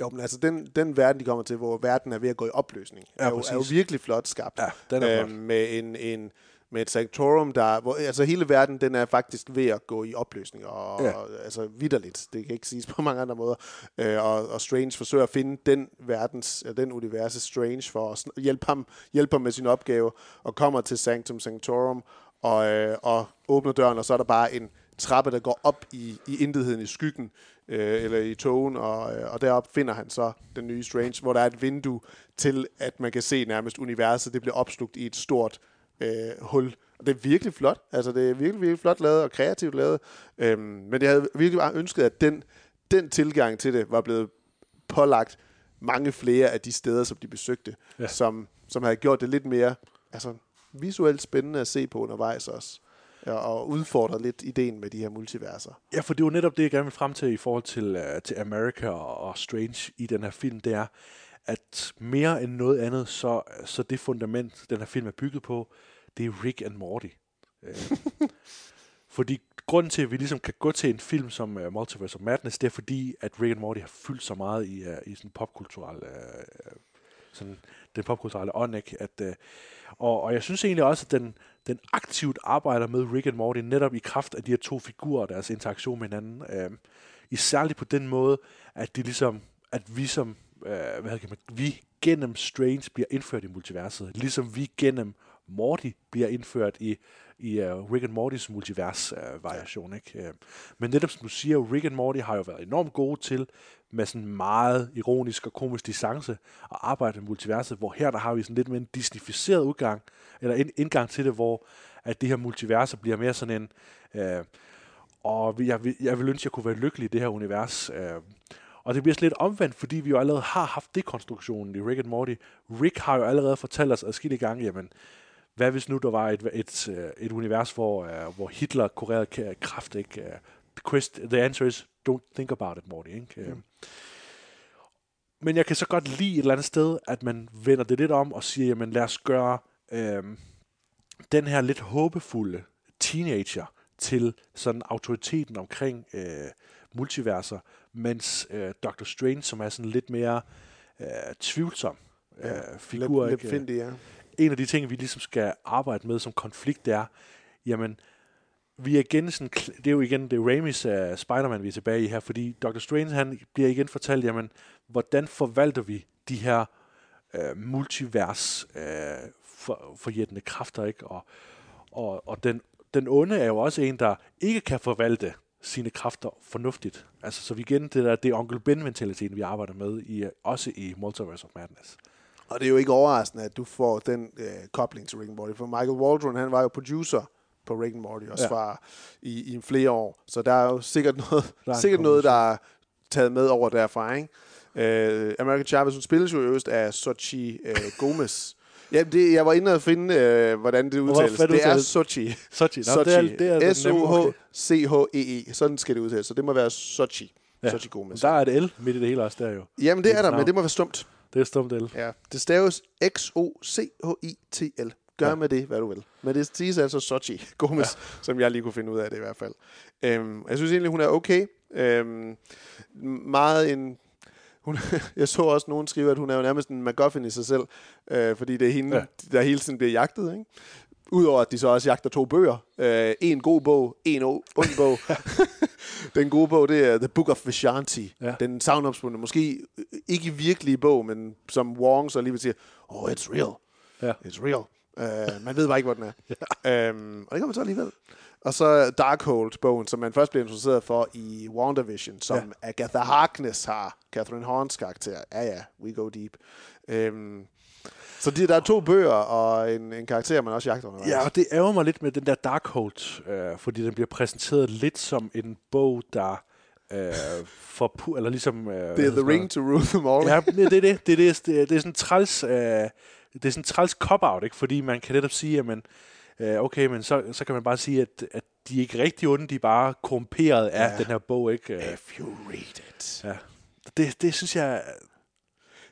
jo, men altså den, den verden, de kommer til, hvor verden er ved at gå i opløsning, ja, er, jo, er jo virkelig flot skabt. Ja, den er øh, Med en, en med et sanctorum, der, hvor, altså hele verden, den er faktisk ved at gå i opløsning, og, ja. og altså vidderligt, det kan ikke siges på mange andre måder, øh, og, og Strange forsøger at finde den verdens, den universe Strange for at hjælpe ham, hjælpe ham med sin opgave, og kommer til Sanctum Sanctorum, og, øh, og åbner døren, og så er der bare en trappe, der går op i, i intetheden i skyggen, øh, eller i togen, og, øh, og derop finder han så den nye Strange, hvor der er et vindue til, at man kan se nærmest universet, det bliver opslugt i et stort øh, hul. Og det er virkelig flot. Altså, det er virkelig, virkelig flot lavet og kreativt lavet. Øhm, men jeg havde virkelig bare ønsket, at den, den tilgang til det var blevet pålagt mange flere af de steder, som de besøgte, ja. som, som havde gjort det lidt mere altså, visuelt spændende at se på undervejs også og udfordre lidt ideen med de her multiverser. Ja, for det var netop det, jeg gerne vil frem til i forhold til, uh, til America og, og Strange i den her film, det er, at mere end noget andet, så, så det fundament, den her film er bygget på, det er Rick and Morty. Uh, [LAUGHS] fordi grunden til, at vi ligesom kan gå til en film som uh, Multiverse of Madness, det er fordi, at Rick and Morty har fyldt så meget i, uh, i sådan popkulturel, uh, sådan den popkulturelle ånd, ikke? At, øh, og, og jeg synes egentlig også, at den, den aktivt arbejder med Rick and Morty netop i kraft af de her to figurer deres interaktion med hinanden. Øh, isærligt på den måde, at de ligesom, at vi som, øh, hvad kan man, vi gennem Strange bliver indført i multiverset, ligesom vi gennem Morty bliver indført i, i uh, Rick and Mortys multivers-variation. Uh, ikke? Uh, men netop som du siger, Rick and Morty har jo været enormt gode til med sådan meget ironisk og komisk distance at arbejde med multiverset, hvor her der har vi sådan lidt mere en disnificeret udgang, eller en indgang til det, hvor at det her multiverser bliver mere sådan en, øh, og jeg, vil, jeg vil ønske, at jeg kunne være lykkelig i det her univers. Øh, og det bliver lidt omvendt, fordi vi jo allerede har haft dekonstruktionen i Rick and Morty. Rick har jo allerede fortalt os adskillige gange, jamen, hvad hvis nu der var et, et, et, et univers, hvor, uh, hvor Hitler kurerede kraft, ikke? Uh, the, quest, the answer is, don't think about it, Morty, ikke? Mm. men jeg kan så godt lide et eller andet sted, at man vender det lidt om og siger, jamen lad os gøre øh, den her lidt håbefulde teenager til sådan autoriteten omkring øh, multiverser, mens øh, Doctor Strange, som er sådan lidt mere øh, tvivlsom øh, figur, Lidt, ikke? lidt findig, ja en af de ting, vi ligesom skal arbejde med som konflikt, det er, jamen, vi er igen sådan, det er jo igen, det er Raimis uh, øh, Spider-Man, vi er tilbage i her, fordi Dr. Strange, han bliver igen fortalt, jamen, hvordan forvalter vi de her uh, multivers uh, for, forjættende kræfter, ikke? Og, og, og den, den onde er jo også en, der ikke kan forvalte sine kræfter fornuftigt. Altså, så vi igen, det der, det er Onkel Ben-mentaliteten, vi arbejder med, i, også i Multiverse of Madness. Og det er jo ikke overraskende, at du får den øh, kobling til Rick and Morty. For Michael Waldron, han var jo producer på Rick and Morty, også Ja. fra i, i flere år. Så der er jo sikkert noget, [LAUGHS] Der er sikkert noget, der er taget med over derfra, ikke? Øh, American Chavez, hun spilles jo øverst af Sochi øh, Gomez. [LAUGHS] Ja, det, jeg var inde og finde, øh, hvordan det udtales. hvad Det er Sochi. Sochi. Nå, det er- det er okay. S-O-H-C-H-E-E. Sådan skal det udtales. Så det må være Sochi. Ja. Sochi Gomez. Der er et L midt i det hele også der jo. Jamen, det er der, men det må være stumt. Det er stumt L. Ja, det staves X-O-C-H-I-T-L. Gør ja. med det, hvad du vil. Men det siges altså Sochi Gomez, ja. som jeg lige kunne finde ud af det i hvert fald. Øhm, jeg synes egentlig, hun er okay. Øhm, meget en... Hun, [LAUGHS] jeg så også nogen skrive, at hun er jo nærmest en MacGuffin i sig selv, øh, fordi det er hende, ja. der hele tiden bliver jagtet. Ikke? Udover at de så også jagter to bøger. Øh, en god bog, en ond bog. [LAUGHS] Den gode bog, det er The Book of Vishanti. Ja. Den savnomspundne, måske øh, ikke virkelige bog, men som Wong så alligevel siger, oh, it's real. Ja. It's real. Uh, man ved bare ikke, hvor den er. [LAUGHS] ja. um, og det kommer så alligevel. Og så Darkhold-bogen, som man først blev introduceret for i WandaVision, som Ja. Agatha Harkness har. Catherine Horns karakter. Ja, ja, we go deep. Um, så de, der er to bøger og en, en karakter, man også jagter undervejs. Ja, og det ærger mig lidt med den der Darkhold, øh, fordi den bliver præsenteret lidt som en bog, der øh, for pu- eller ligesom... Øh, det er The Ring to rule them all. Ja, det er det. Det er, det, det, er, det er sådan træls, øh, det er sådan træls cop-out, ikke? Fordi man kan netop sige, at man, øh, okay, men så, så kan man bare sige, at, at de er ikke rigtig onde, de er bare korrumperet af Ja. den her bog, ikke? If you read it. Ja. Det, det synes jeg...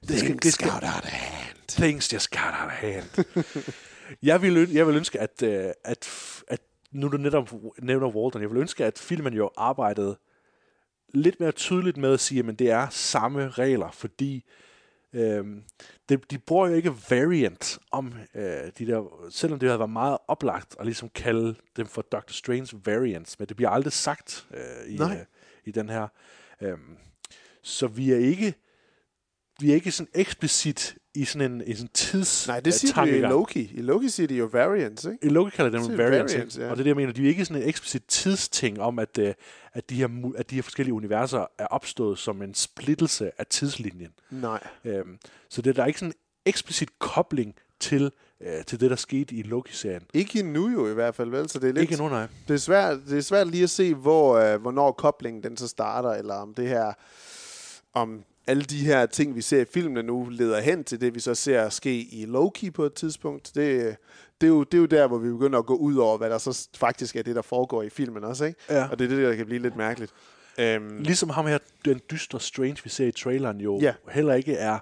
Det Things det skal, got out of hand. Things just got out of hand. [LAUGHS] jeg, vil, jeg vil ønske, at, øh, at, at nu du netop nævner Walton, jeg vil ønske, at filmen jo arbejdede lidt mere tydeligt med at sige, at det er samme regler, fordi øhm, det, de bruger jo ikke variant om øh, de der, selvom det havde været meget oplagt at ligesom kalde dem for Doctor Strange variants, men det bliver aldrig sagt øh, i, øh, i den her. Øhm, så vi er ikke vi er ikke sådan eksplicit i sådan en, i sådan en tids Nej, det siger de jo i tankegang. Loki. I Loki siger de jo variants, ikke? I Loki kalder Så dem variants, variants, ja. og det er det, jeg mener. De er ikke sådan en eksplicit tidsting om, at, øh, at, de her, at de her forskellige universer er opstået som en splittelse af tidslinjen. Nej. Øhm, så det, der er ikke sådan en eksplicit kobling til, øh, til det, der skete i Loki-serien. Ikke endnu jo i hvert fald, vel? Så det er lidt, Ikke endnu, nej. Det er svært, det er svært lige at se, hvor, øh, hvornår koblingen den så starter, eller om det her, om alle de her ting, vi ser i filmene nu, leder hen til det, vi så ser ske i Loki på et tidspunkt. Det, det, er, jo, det er jo der, hvor vi begynder at gå ud over, hvad der så faktisk er det, der foregår i filmen også, ikke? Ja. Og det er det, der kan blive lidt mærkeligt. Øhm, Ligesom ham her, den dystre Strange, vi ser i traileren, jo Ja. heller ikke er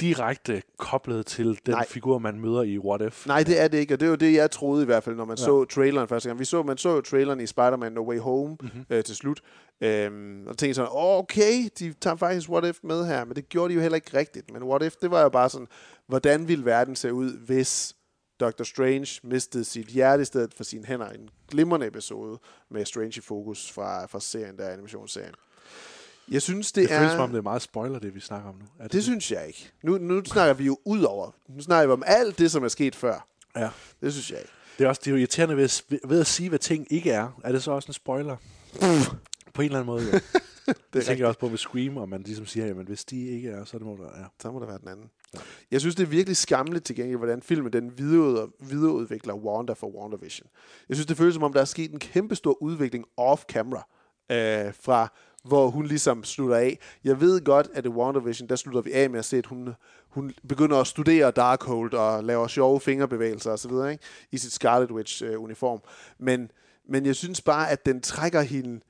direkte koblet til den Nej. figur, man møder i What If. Nej, det er det ikke, og det er jo det, jeg troede i hvert fald, når man Ja. så traileren første gang. Vi så, man så jo traileren i Spider-Man No Way Home Mhm. mm-hmm. øh, til slut, øhm, og tænkte sådan, oh, okay, de tager faktisk What If med her, men det gjorde de jo heller ikke rigtigt. Men What If, det var jo bare sådan, hvordan ville verden se ud, hvis Doctor Strange mistede sit hjerte i stedet for sine hænder. En glimrende episode med Strange i fokus fra, fra serien, der er animationsserien. Jeg synes, det, Det, det er... føles som om, det er meget spoiler, det vi snakker om nu. Er Det synes jeg ikke. Nu, nu snakker vi jo ud over. Nu snakker vi om alt det, som er sket før. Ja. Det synes jeg ikke. Det er også det er jo irriterende ved, at- ved at sige, hvad ting ikke er. Er det så også en spoiler? på en eller anden måde, jo. [LAUGHS] det jeg tænker jeg også på med Scream, og man ligesom siger, jamen hvis de ikke er, så er det må der, ja. Så må der være den anden. Ja. Jeg synes, det er virkelig skamligt til gengæld, hvordan filmen den videreud- videreudvikler Wanda for WandaVision. Jeg synes, det føles som om, der er sket en kæmpe stor udvikling off-camera. Øh, fra hvor hun ligesom slutter af. Jeg ved godt, at i WandaVision, der slutter vi af med at se, at hun, hun begynder at studere Darkhold og laver sjove fingerbevægelser osv. Ikke? i sit Scarlet Witch-uniform. men, men jeg synes bare, at den trækker hende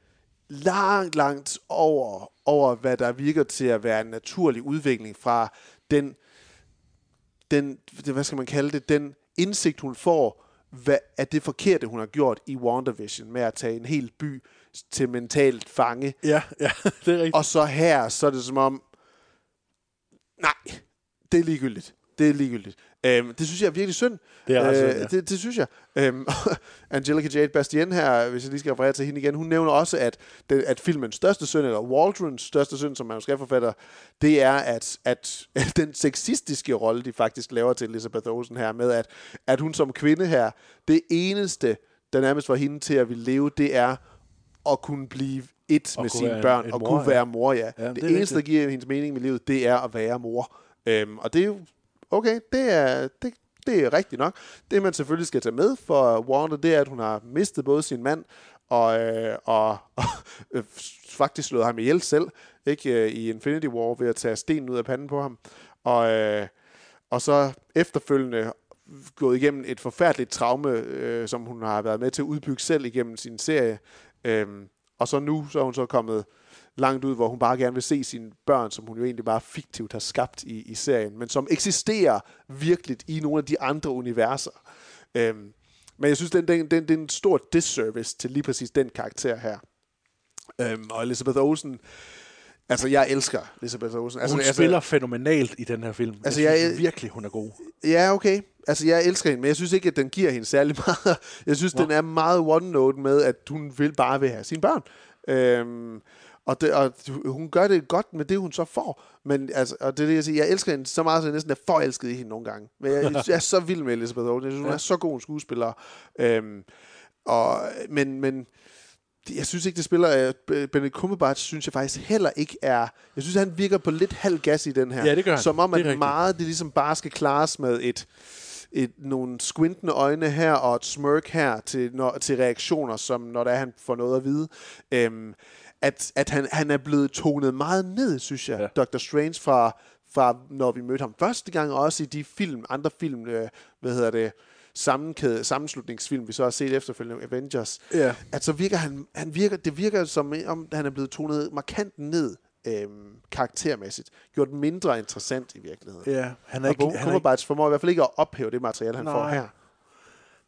langt, langt over, over, hvad der virker til at være en naturlig udvikling fra den, den hvad skal man kalde det, den indsigt, hun får, hvad, at det forkerte, hun har gjort i WandaVision, med at tage en hel by til mentalt fange. Ja, ja, [LAUGHS] det er rigtigt. Og så her, så er det som om, nej, det er ligegyldigt. Det er ligegyldigt. Øhm, det synes jeg er virkelig synd. Det er ret synd, Øh, ja. det, det synes jeg. Øhm, [LAUGHS] Angelica Jade Bastien her, hvis jeg lige skal referere til hende igen, hun nævner også, at, det, at filmens største synd, eller Waldrons største synd som manuskriptforfatter, det er, at, at, at [LAUGHS] den sexistiske rolle, de faktisk laver til Elizabeth Olsen her, med at, at hun som kvinde her, det eneste, der nærmest var hende til at ville leve, det er at kunne blive et Og med sine være en- børn, en og mor, kunne ja. være mor, ja. Ja, det, det eneste, der rigtigt. giver hendes mening med livet, det er at være mor. Øhm, og det er jo, okay, det er, det, det er rigtigt nok. Det, man selvfølgelig skal tage med for Wanda, det er, at hun har mistet både sin mand og, øh, og, og [LAUGHS] øh, faktisk slået ham ihjel selv ikke, øh, i Infinity War ved at tage stenen ud af panden på ham. Og, øh, og så efterfølgende gået igennem et forfærdeligt traume, øh, som hun har været med til at udbygge selv igennem sin serie. Øhm, og så nu så er hun så kommet langt ud, hvor hun bare gerne vil se sine børn, som hun jo egentlig bare fiktivt har skabt i, i serien, men som eksisterer virkelig i nogle af de andre universer. Øhm, men jeg synes, den, den, den, det er en stor disservice til lige præcis den karakter her. Øhm, og Elizabeth Olsen, altså jeg elsker Elizabeth Olsen. Altså, hun altså, spiller fænomenalt i den her film. Altså, jeg, jeg- synes virkelig, hun er god. Ja, okay. Altså, jeg elsker hende, men jeg synes ikke, at den giver hende særlig [LAUGHS] meget. Jeg synes, Nå. den er meget one-note med, at hun vil bare vil have sine børn. Øhm, og, det, og hun gør det godt med det, hun så får. Men altså, og det er det, jeg siger. Jeg elsker hende så meget, at jeg næsten er forelsket i hende nogle gange. Men jeg, jeg er så vild med Elizabeth Olsen. Jeg synes, hun Ja. er så god en skuespiller. Øhm, og, men, men jeg synes ikke, det spiller... Uh, Benedict Cumberbatch synes jeg faktisk heller ikke er... Jeg synes, han virker på lidt halv gas i den her. Ja, det gør han. Som om, Det at rigtigt. meget det ligesom bare skal klares med et, et, nogle squintende øjne her og et smirk her til, når, til reaktioner, som når der er, han får noget at vide. Øhm, at at han, han er blevet tonet meget ned, synes jeg, ja. Dr. Strange, fra, fra når vi mødte ham første gang, og også i de film, andre film, øh, hvad hedder det, sammenkæde, sammenslutningsfilm, vi så har set efterfølgende, Avengers, Ja. at så virker han, han virker, det virker som om, han er blevet tonet markant ned øhm, karaktermæssigt. Gjort mindre interessant i virkeligheden. Ja, han er og ikke- han er formår i hvert fald ikke at ophæve det materiale, han Nej. får her.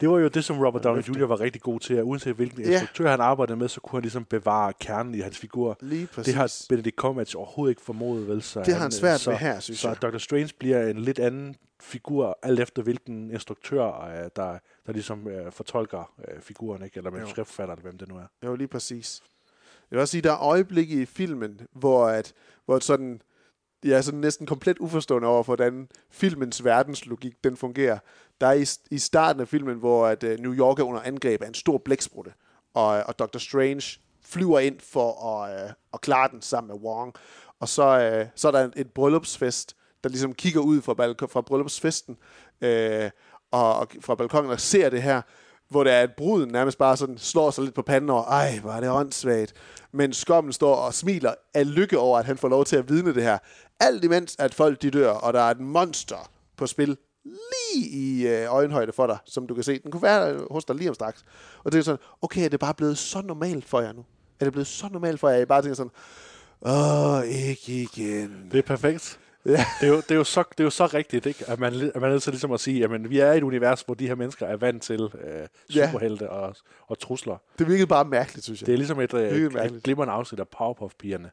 Det var jo det, som Robert Downey Jr. var rigtig god til, at uanset hvilken Ja. instruktør han arbejdede med, så kunne han ligesom bevare kernen i hans figur. Lige Det har præcis. Benedict Cumberbatch overhovedet ikke formået, vel? Så Det har han øh, svært så, ved her, synes så jeg. Dr. Strange bliver en lidt anden figur, alt efter hvilken instruktør, øh, der, der ligesom øh, fortolker øh, figuren, ikke? eller manuskriptforfatter, eller hvem det nu er. Jo, lige præcis. Jeg vil også sige, der er øjeblikke i filmen, hvor, at, hvor sådan, jeg er sådan næsten komplet uforstående over, hvordan filmens verdenslogik den fungerer. Der er i, i starten af filmen, hvor at, uh, New York er under angreb af en stor blæksprutte, og, øh, og Dr. Strange flyver ind for at, uh, at klare den sammen med Wong. Og så, uh, så er der et, et bryllupsfest, der ligesom kigger ud fra, balko- fra bryllupsfesten, uh, og, og fra balkongen og ser det her, hvor der er et bruden nærmest bare sådan slår sig lidt på panden over, ej, hvor er det åndssvagt. Men skommen står og smiler af lykke over, at han får lov til at vidne det her. Alt imens, at folk de dør, og der er et monster på spil lige i øh, øjenhøjde for dig, som du kan se. Den kunne være hos dig lige om straks. Og det er sådan, okay, er det bare blevet så normalt for jer nu? Er det blevet så normalt for jer, at I bare tænker sådan, åh, ikke igen. Det er perfekt. Ja. Det, er jo, det, er jo så, det er jo så rigtigt, ikke? At man, at man er nødt til ligesom at sige, at vi er i et univers, hvor de her mennesker er vant til øh, Ja. superhelte og, og trusler. Det virkede bare mærkeligt, synes jeg. Det er ligesom et, øh, et glimrende afsnit af Powerpuff-pigerne.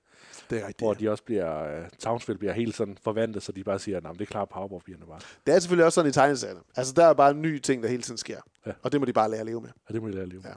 Det er rigtigt, Hvor de også bliver, øh, Townsville bliver helt sådan forvandlet, så de bare siger, at det er klart Powerpuff-pigerne bare. Det er selvfølgelig også sådan i tegneserierne. Altså, der er bare en ny ting, der hele tiden sker. Ja. Og det må de bare lære at leve med. Og det må de lære at leve. Ja.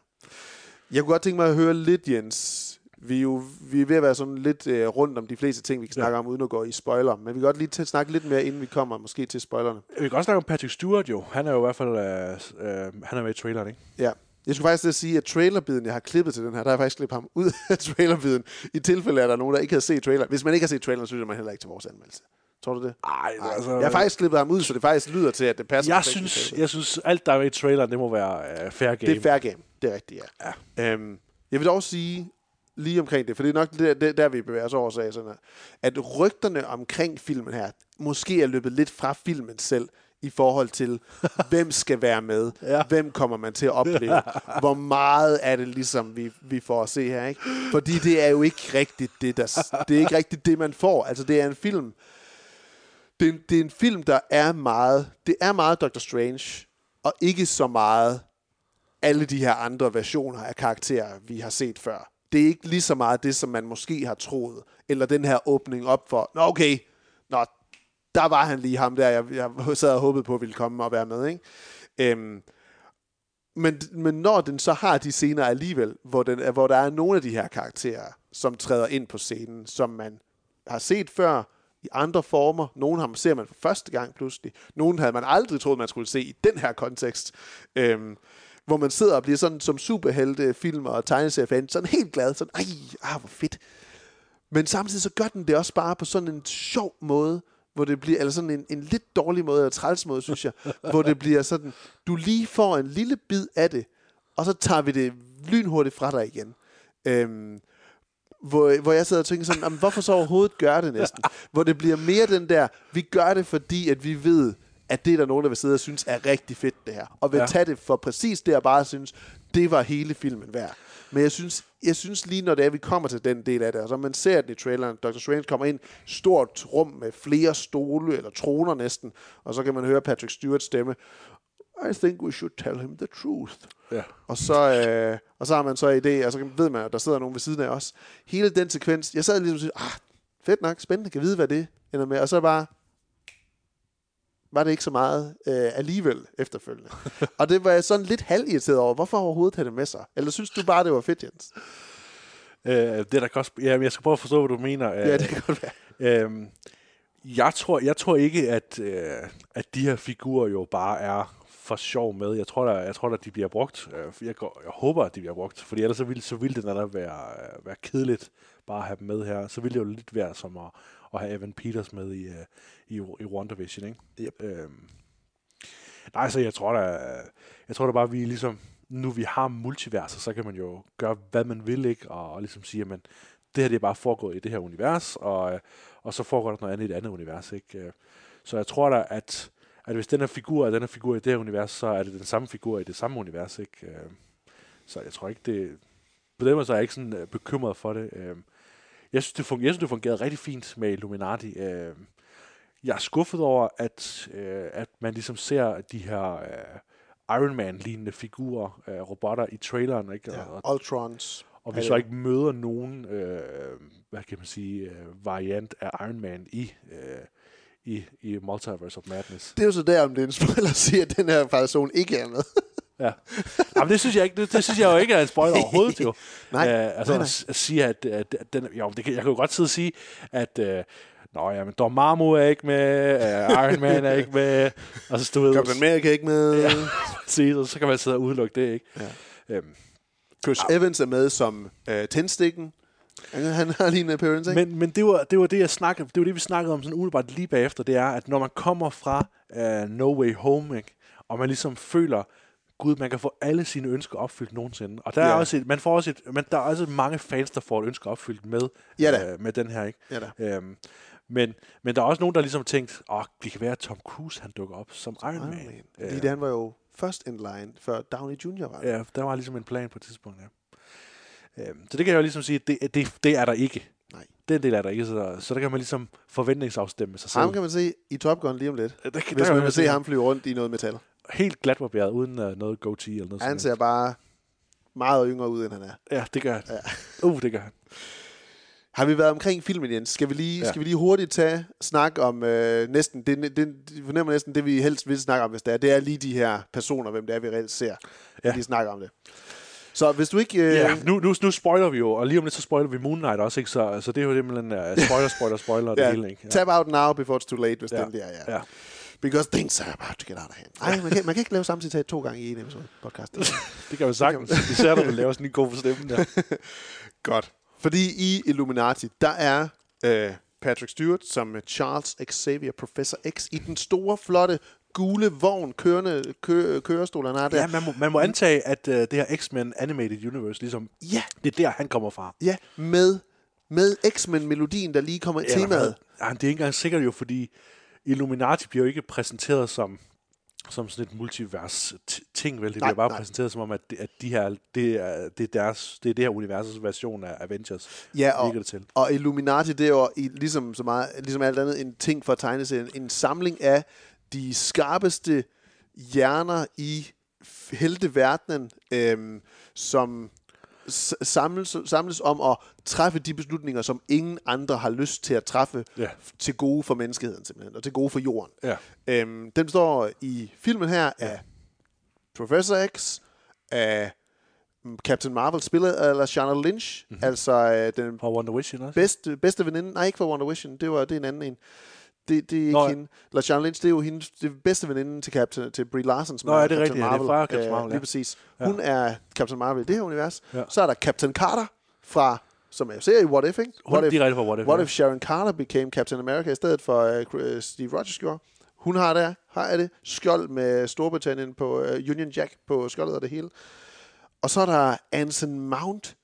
Jeg kunne godt tænke mig at høre lidt, Jens. Vi er jo vi er ved at være sådan lidt øh, rundt om de fleste ting, vi kan snakke om, uden at gå i spoiler. Men vi kan godt lige til, snakke lidt mere, inden vi kommer måske til spoilerne. Vi kan også snakke om Patrick Stewart jo. Han er jo i hvert fald øh, øh, han er med i traileren, ikke? Ja. Jeg skulle faktisk at sige, at trailerbiden, jeg har klippet til den her, der har jeg faktisk klippet ham ud [LAUGHS] af trailerbiden, i tilfælde af, at der er nogen, der ikke har set trailer. Hvis man ikke har set traileren, så lytter man heller ikke til vores anmeldelse. Tror du det? Nej, altså... Jeg har faktisk klippet ham ud, så det faktisk lyder til, at det passer. Jeg synes, jeg synes, alt der er med i traileren, det må være øh, fair game. Det er fair game. Det er rigtigt, ja. ja. Øhm, jeg vil dog sige lige omkring det, for det er nok det, det, der, vi bevæger os over, sagde sådan her, at rygterne omkring filmen her, måske er løbet lidt fra filmen selv, i forhold til, [LAUGHS] hvem skal være med, Ja. hvem kommer man til at opleve, hvor meget er det ligesom, vi, vi får at se her, ikke? Fordi det er jo ikke rigtigt det, der, det er ikke rigtigt det, man får. Altså, det er en film, det er, en- det er en film, der er meget, det er meget Doctor Strange, og ikke så meget alle de her andre versioner af karakterer, vi har set før. Det er ikke lige så meget det, som man måske har troet, eller den her åbning op for, nå okay, nå, der var han lige ham der, jeg, jeg sad og håbede på, ville komme og være med, ikke? Øhm, men, men når den så har de scener alligevel, hvor, den, er- hvor der er nogle af de her karakterer, som træder ind på scenen, som man har set før i andre former. Nogle har man ser man for første gang pludselig. Nogle havde man aldrig troet, man skulle se i den her kontekst. Øhm, hvor man sidder og bliver sådan som superhelte, film og tegneseriefan, sådan helt glad, sådan, ej, ah, hvor fedt. Men samtidig så gør den det også bare på sådan en sjov måde, hvor det bliver, eller sådan en, en lidt dårlig måde, eller træls måde, synes jeg, hvor det bliver sådan, du lige får en lille bid af det, og så tager vi det lynhurtigt fra dig igen. Øhm, hvor, hvor jeg sidder og tænker sådan, "Jamen, hvorfor så overhovedet gøre det næsten? Hvor det bliver mere den der, vi gør det, fordi at vi ved, at det er der nogen, der vil sidde og synes er rigtig fedt det her. Og vil Ja. tage det for præcis det, jeg bare synes, det var hele filmen værd. Men jeg synes, jeg synes lige, når det er, vi kommer til den del af det, og så man ser den i traileren, Dr. Strange kommer ind, stort rum med flere stole, eller troner næsten, og så kan man høre Patrick Stewarts stemme, I think we should tell him the truth. Ja. Og så, øh, og så har man så idé, og så ved man, at der sidder nogen ved siden af os. Hele den sekvens, jeg sad ligesom og sagde, ah, fedt nok, spændende, kan vide, hvad det ender med. Og så bare, var det ikke så meget øh, alligevel efterfølgende. og det var jeg sådan lidt halvirriteret over. Hvorfor overhovedet have det med sig? Eller synes du bare, det var fedt, Jens? Øh, det er der godt... Ja, jeg skal prøve at forstå, hvad du mener. Øh, Ja, det kan godt være. Øhm, jeg, tror, jeg tror ikke, at, øh, at de her figurer jo bare er for sjov med. Jeg tror, der, jeg tror, at de bliver brugt. Øh, Jeg, går, jeg håber, at de bliver brugt. Fordi ellers så ville, så ville det netop være, øh, være kedeligt bare at have dem med her. Så ville det jo lidt være som at, at have Evan Peters med i, øh, i, i WandaVision, ikke? Yep. Øhm, nej, så jeg tror da, jeg tror da bare, vi ligesom, nu vi har multiverser, så kan man jo gøre, hvad man vil, ikke? Og, og ligesom sige, at det her det er bare foregået i det her univers, og, øh, og så foregår der noget andet i et andet univers, ikke? Øh, Så jeg tror da, at, at hvis den her figur er den her figur i det her univers, så er det den samme figur i det samme univers, ikke? Øh, Så jeg tror ikke, det... På den måde så er jeg ikke sådan bekymret for det. Jeg synes, det fungerede, jeg synes, det fungerede rigtig fint med Illuminati. Øh, Jeg er skuffet over, at, øh, at man ligesom ser de her øh, Iron Man-lignende figurer, øh, robotter i traileren, ikke? Ja, Og, Ultrons. og vi så ikke møder nogen, øh, hvad kan man sige, øh, variant af Iron Man i, øh, i, i Multiverse of Madness. Det er jo så der, om det er en spoiler at sige, at den her person ikke er med. [LAUGHS] Ja. Jamen, det synes jeg ikke, det, det synes jeg jo ikke er en spoiler overhovedet, jo. [LAUGHS] Nej, Øh, altså nej, nej. At, sige, at, at, at den, jo, det jeg kan jo godt sidde og sige, at øh, Nå, jamen, Dormammu er ikke med, øh, Iron Man er ikke med, og så du ved... Captain America er ikke med. Ja, præcis, og så kan man sidde og udelukke det, ikke? Ja. Øhm, Chris Evans er med som øh, tændstikken. Han, har lige en appearance, ikke? Men, men det, var, det var det, jeg snakkede, det var det, vi snakkede om sådan umiddelbart lige bagefter, det er, at når man kommer fra uh, No Way Home, ikke, og man ligesom føler, gud, man kan få alle sine ønsker opfyldt nogensinde. Og der er Ja. også et, man får også et, men der er også mange fans, der får et ønske opfyldt med, Ja da. øh, med den her, ikke? Ja da. Øhm, men, men der er også nogen, der ligesom tænkt, åh, det kan være, at Tom Cruise, han dukker op som Iron, Iron Man. Man. Øh, Fordi han var jo first in line, før Downey Jr. var. Ja, der var ligesom en plan på et tidspunkt, ja. Øhm, så det kan jeg jo ligesom sige, det, det, det er der ikke. Nej. Den del er der ikke, så, så der kan man ligesom forventningsafstemme sig selv. Ham kan man se i Top Gun lige om lidt. Ja, der hvis der man vil se ham flyve rundt i noget metal. Helt glatbarberet, uden uh, noget goatee eller noget Han ser bare meget yngre ud, end han er. Ja, det gør han. Ja. Uh, det gør han. Har vi været omkring filmen, Jens? Skal vi lige, Ja. ja. skal vi lige hurtigt tage snak om øh, næsten, det, det, det fornemmer næsten det, vi helst vil snakke om, hvis det er. Det er lige de her personer, hvem det er, vi reelt ser. Ja. Ja. Vi lige snakker om det. Så hvis du ikke... Øh, Ja, nu, nu, nu spoiler vi jo, og lige om lidt så spoiler vi Moon Knight også, ikke? Så, så det er jo simpelthen uh, spoiler, spoiler, spoiler og [LAUGHS] det ja, hele, ikke? Ja. Tab out now before it's too late, hvis Ja. ja. den bliver, ja. Ja. Because things are about to get out of hand. Nej, man kan, man kan ikke lave samme citat to gange i en episode podcast. [LAUGHS] Det kan man sagtens. Især når du laver sådan en god for stemmen der. [LAUGHS] Godt. Fordi i Illuminati, der er øh, Patrick Stewart som Charles Xavier, Professor X, i den store, flotte, gule vogn, kørende kø, kørestol, han har der. Ja, man må, man må antage, at uh, det her X-Men Animated Universe, ligesom, Ja. det er der, han kommer fra. Ja, med, med X-Men-melodien, der lige kommer i temaet. Ja, det er ikke engang sikkert jo, fordi Illuminati bliver jo ikke præsenteret som som sådan et multivers ting, vel? Det Nej, bliver bare nej. præsenteret som om, at, det, at de her, det er, det, er deres, det er det her universets version af Avengers. Ja, og, det til. og Illuminati, det er jo ligesom, så meget, ligesom alt andet en ting for tegneserien. En samling af de skarpeste hjerner i helteverdenen, øhm, som samles, samles om at træffe de beslutninger, som ingen andre har lyst til at træffe Ja. til gode for menneskeheden simpelthen, og til gode for jorden. Ja. Øhm, den står i filmen her af Professor X, af Captain Marvel spiller eller Shanna Lynch, mm-hmm. altså øh, den Fra Wonder Vision også? bedste, bedste veninde, nej ikke for Wonder Vision, det var det er en anden en. Det, det er ikke Nå, ja. hende. Shanna Lynch, det er jo hende, det bedste veninde til, Captain, til Brie Larson, som Nå, ja, det er Captain rigtigt, ja, det er Marvel. fra Captain Øh, Marvel, ja. Lige præcis. Ja. Hun er Captain Marvel i det her univers. Ja. Så er der Captain Carter fra, som jeg ser i What If, ikke? Hun What er if, direkte fra What If, What ja. if Sharon Carter became Captain America i stedet for uh, Steve Rogers gjorde? Hun har der, har jeg det, skjold med Storbritannien på uh, Union Jack på skjoldet og det hele. Og så er der Anson Mount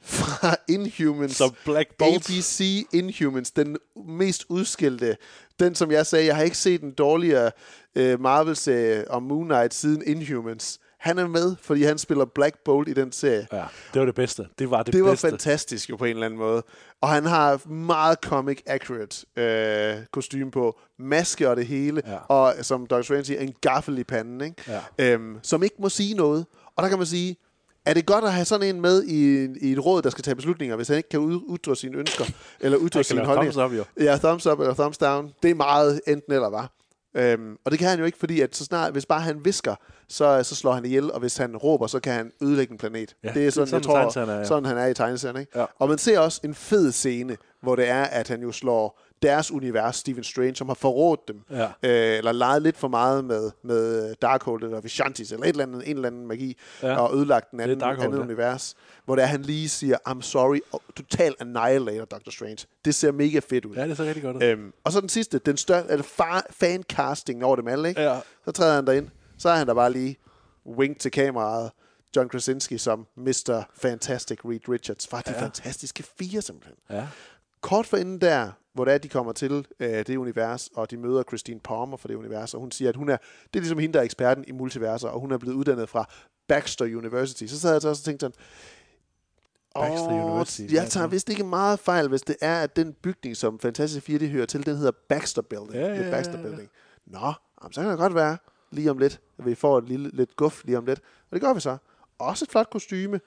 fra [LAUGHS] Inhumans. Som Black Bolt. ABC Inhumans, den mest udskilte. Den, som jeg sagde, jeg har ikke set en dårligere uh, Marvel-serie om Moon Knight siden Inhumans. Han er med, fordi han spiller Black Bolt i den serie. Ja, det var det bedste. Det var det, Det var bedste. fantastisk jo på en eller anden måde. Og han har meget comic accurate øh, kostume på, maske og det hele, Ja. og som Dr. Strange siger, en gaffel i panden, ikke? Ja. Øhm, som ikke må sige noget. Og der kan man sige, er det godt at have sådan en med i, i et råd, der skal tage beslutninger, hvis han ikke kan ud, udtrykke sine ønsker, eller udtrykke sine holdninger? thumbs up, jo. Ja, thumbs up eller thumbs down. Det er meget enten eller, var. Øhm, og det kan han jo ikke, fordi at så snart, hvis bare han visker, så, så slår han ihjel, og hvis han råber, så kan han ødelægge en planet. Ja, det er sådan, sådan jeg tror, er, ja. sådan han er i tegneserien. Ikke? Ja. Og man ser også en fed scene, hvor det er, at han jo slår deres univers, Stephen Strange, som har forrådt dem, Ja. øh, eller leget lidt for meget med, med Darkhold eller Vishantis, eller et eller andet, en eller anden magi, Ja. og ødelagt den anden, Darkhold, andet ja. univers, hvor det er, han lige siger, I'm sorry, og totalt annihilator Dr. Strange. Det ser mega fedt ud. Ja, det ser rigtig godt ud. Øhm, og så den sidste, den større, eller far, fancasting over dem alle, ikke? Ja. Så træder han derind, så er han der bare lige wink til kameraet, John Krasinski som Mr. Fantastic Reed Richards fra de Ja. fantastiske fire simpelthen. Ja. Kort for inden der, hvor det er, de kommer til øh, det univers, og de møder Christine Palmer fra det univers, og hun siger, at hun er, det er ligesom hende, der er eksperten i multiverser, og hun er blevet uddannet fra Baxter University. Så sad jeg og tænkte sådan, Baxter Åh, University, Jeg ja, tager vist ikke meget fejl, hvis det er, at den bygning, som Fantastic 4 de hører til, den hedder Baxter Building. Ja, ja, The ja, Baxter ja. Building. Nå, jamen, så kan det godt være lige om lidt, at vi får et lille lidt guf lige om lidt. Og det gør vi så. Også et flot kostyme.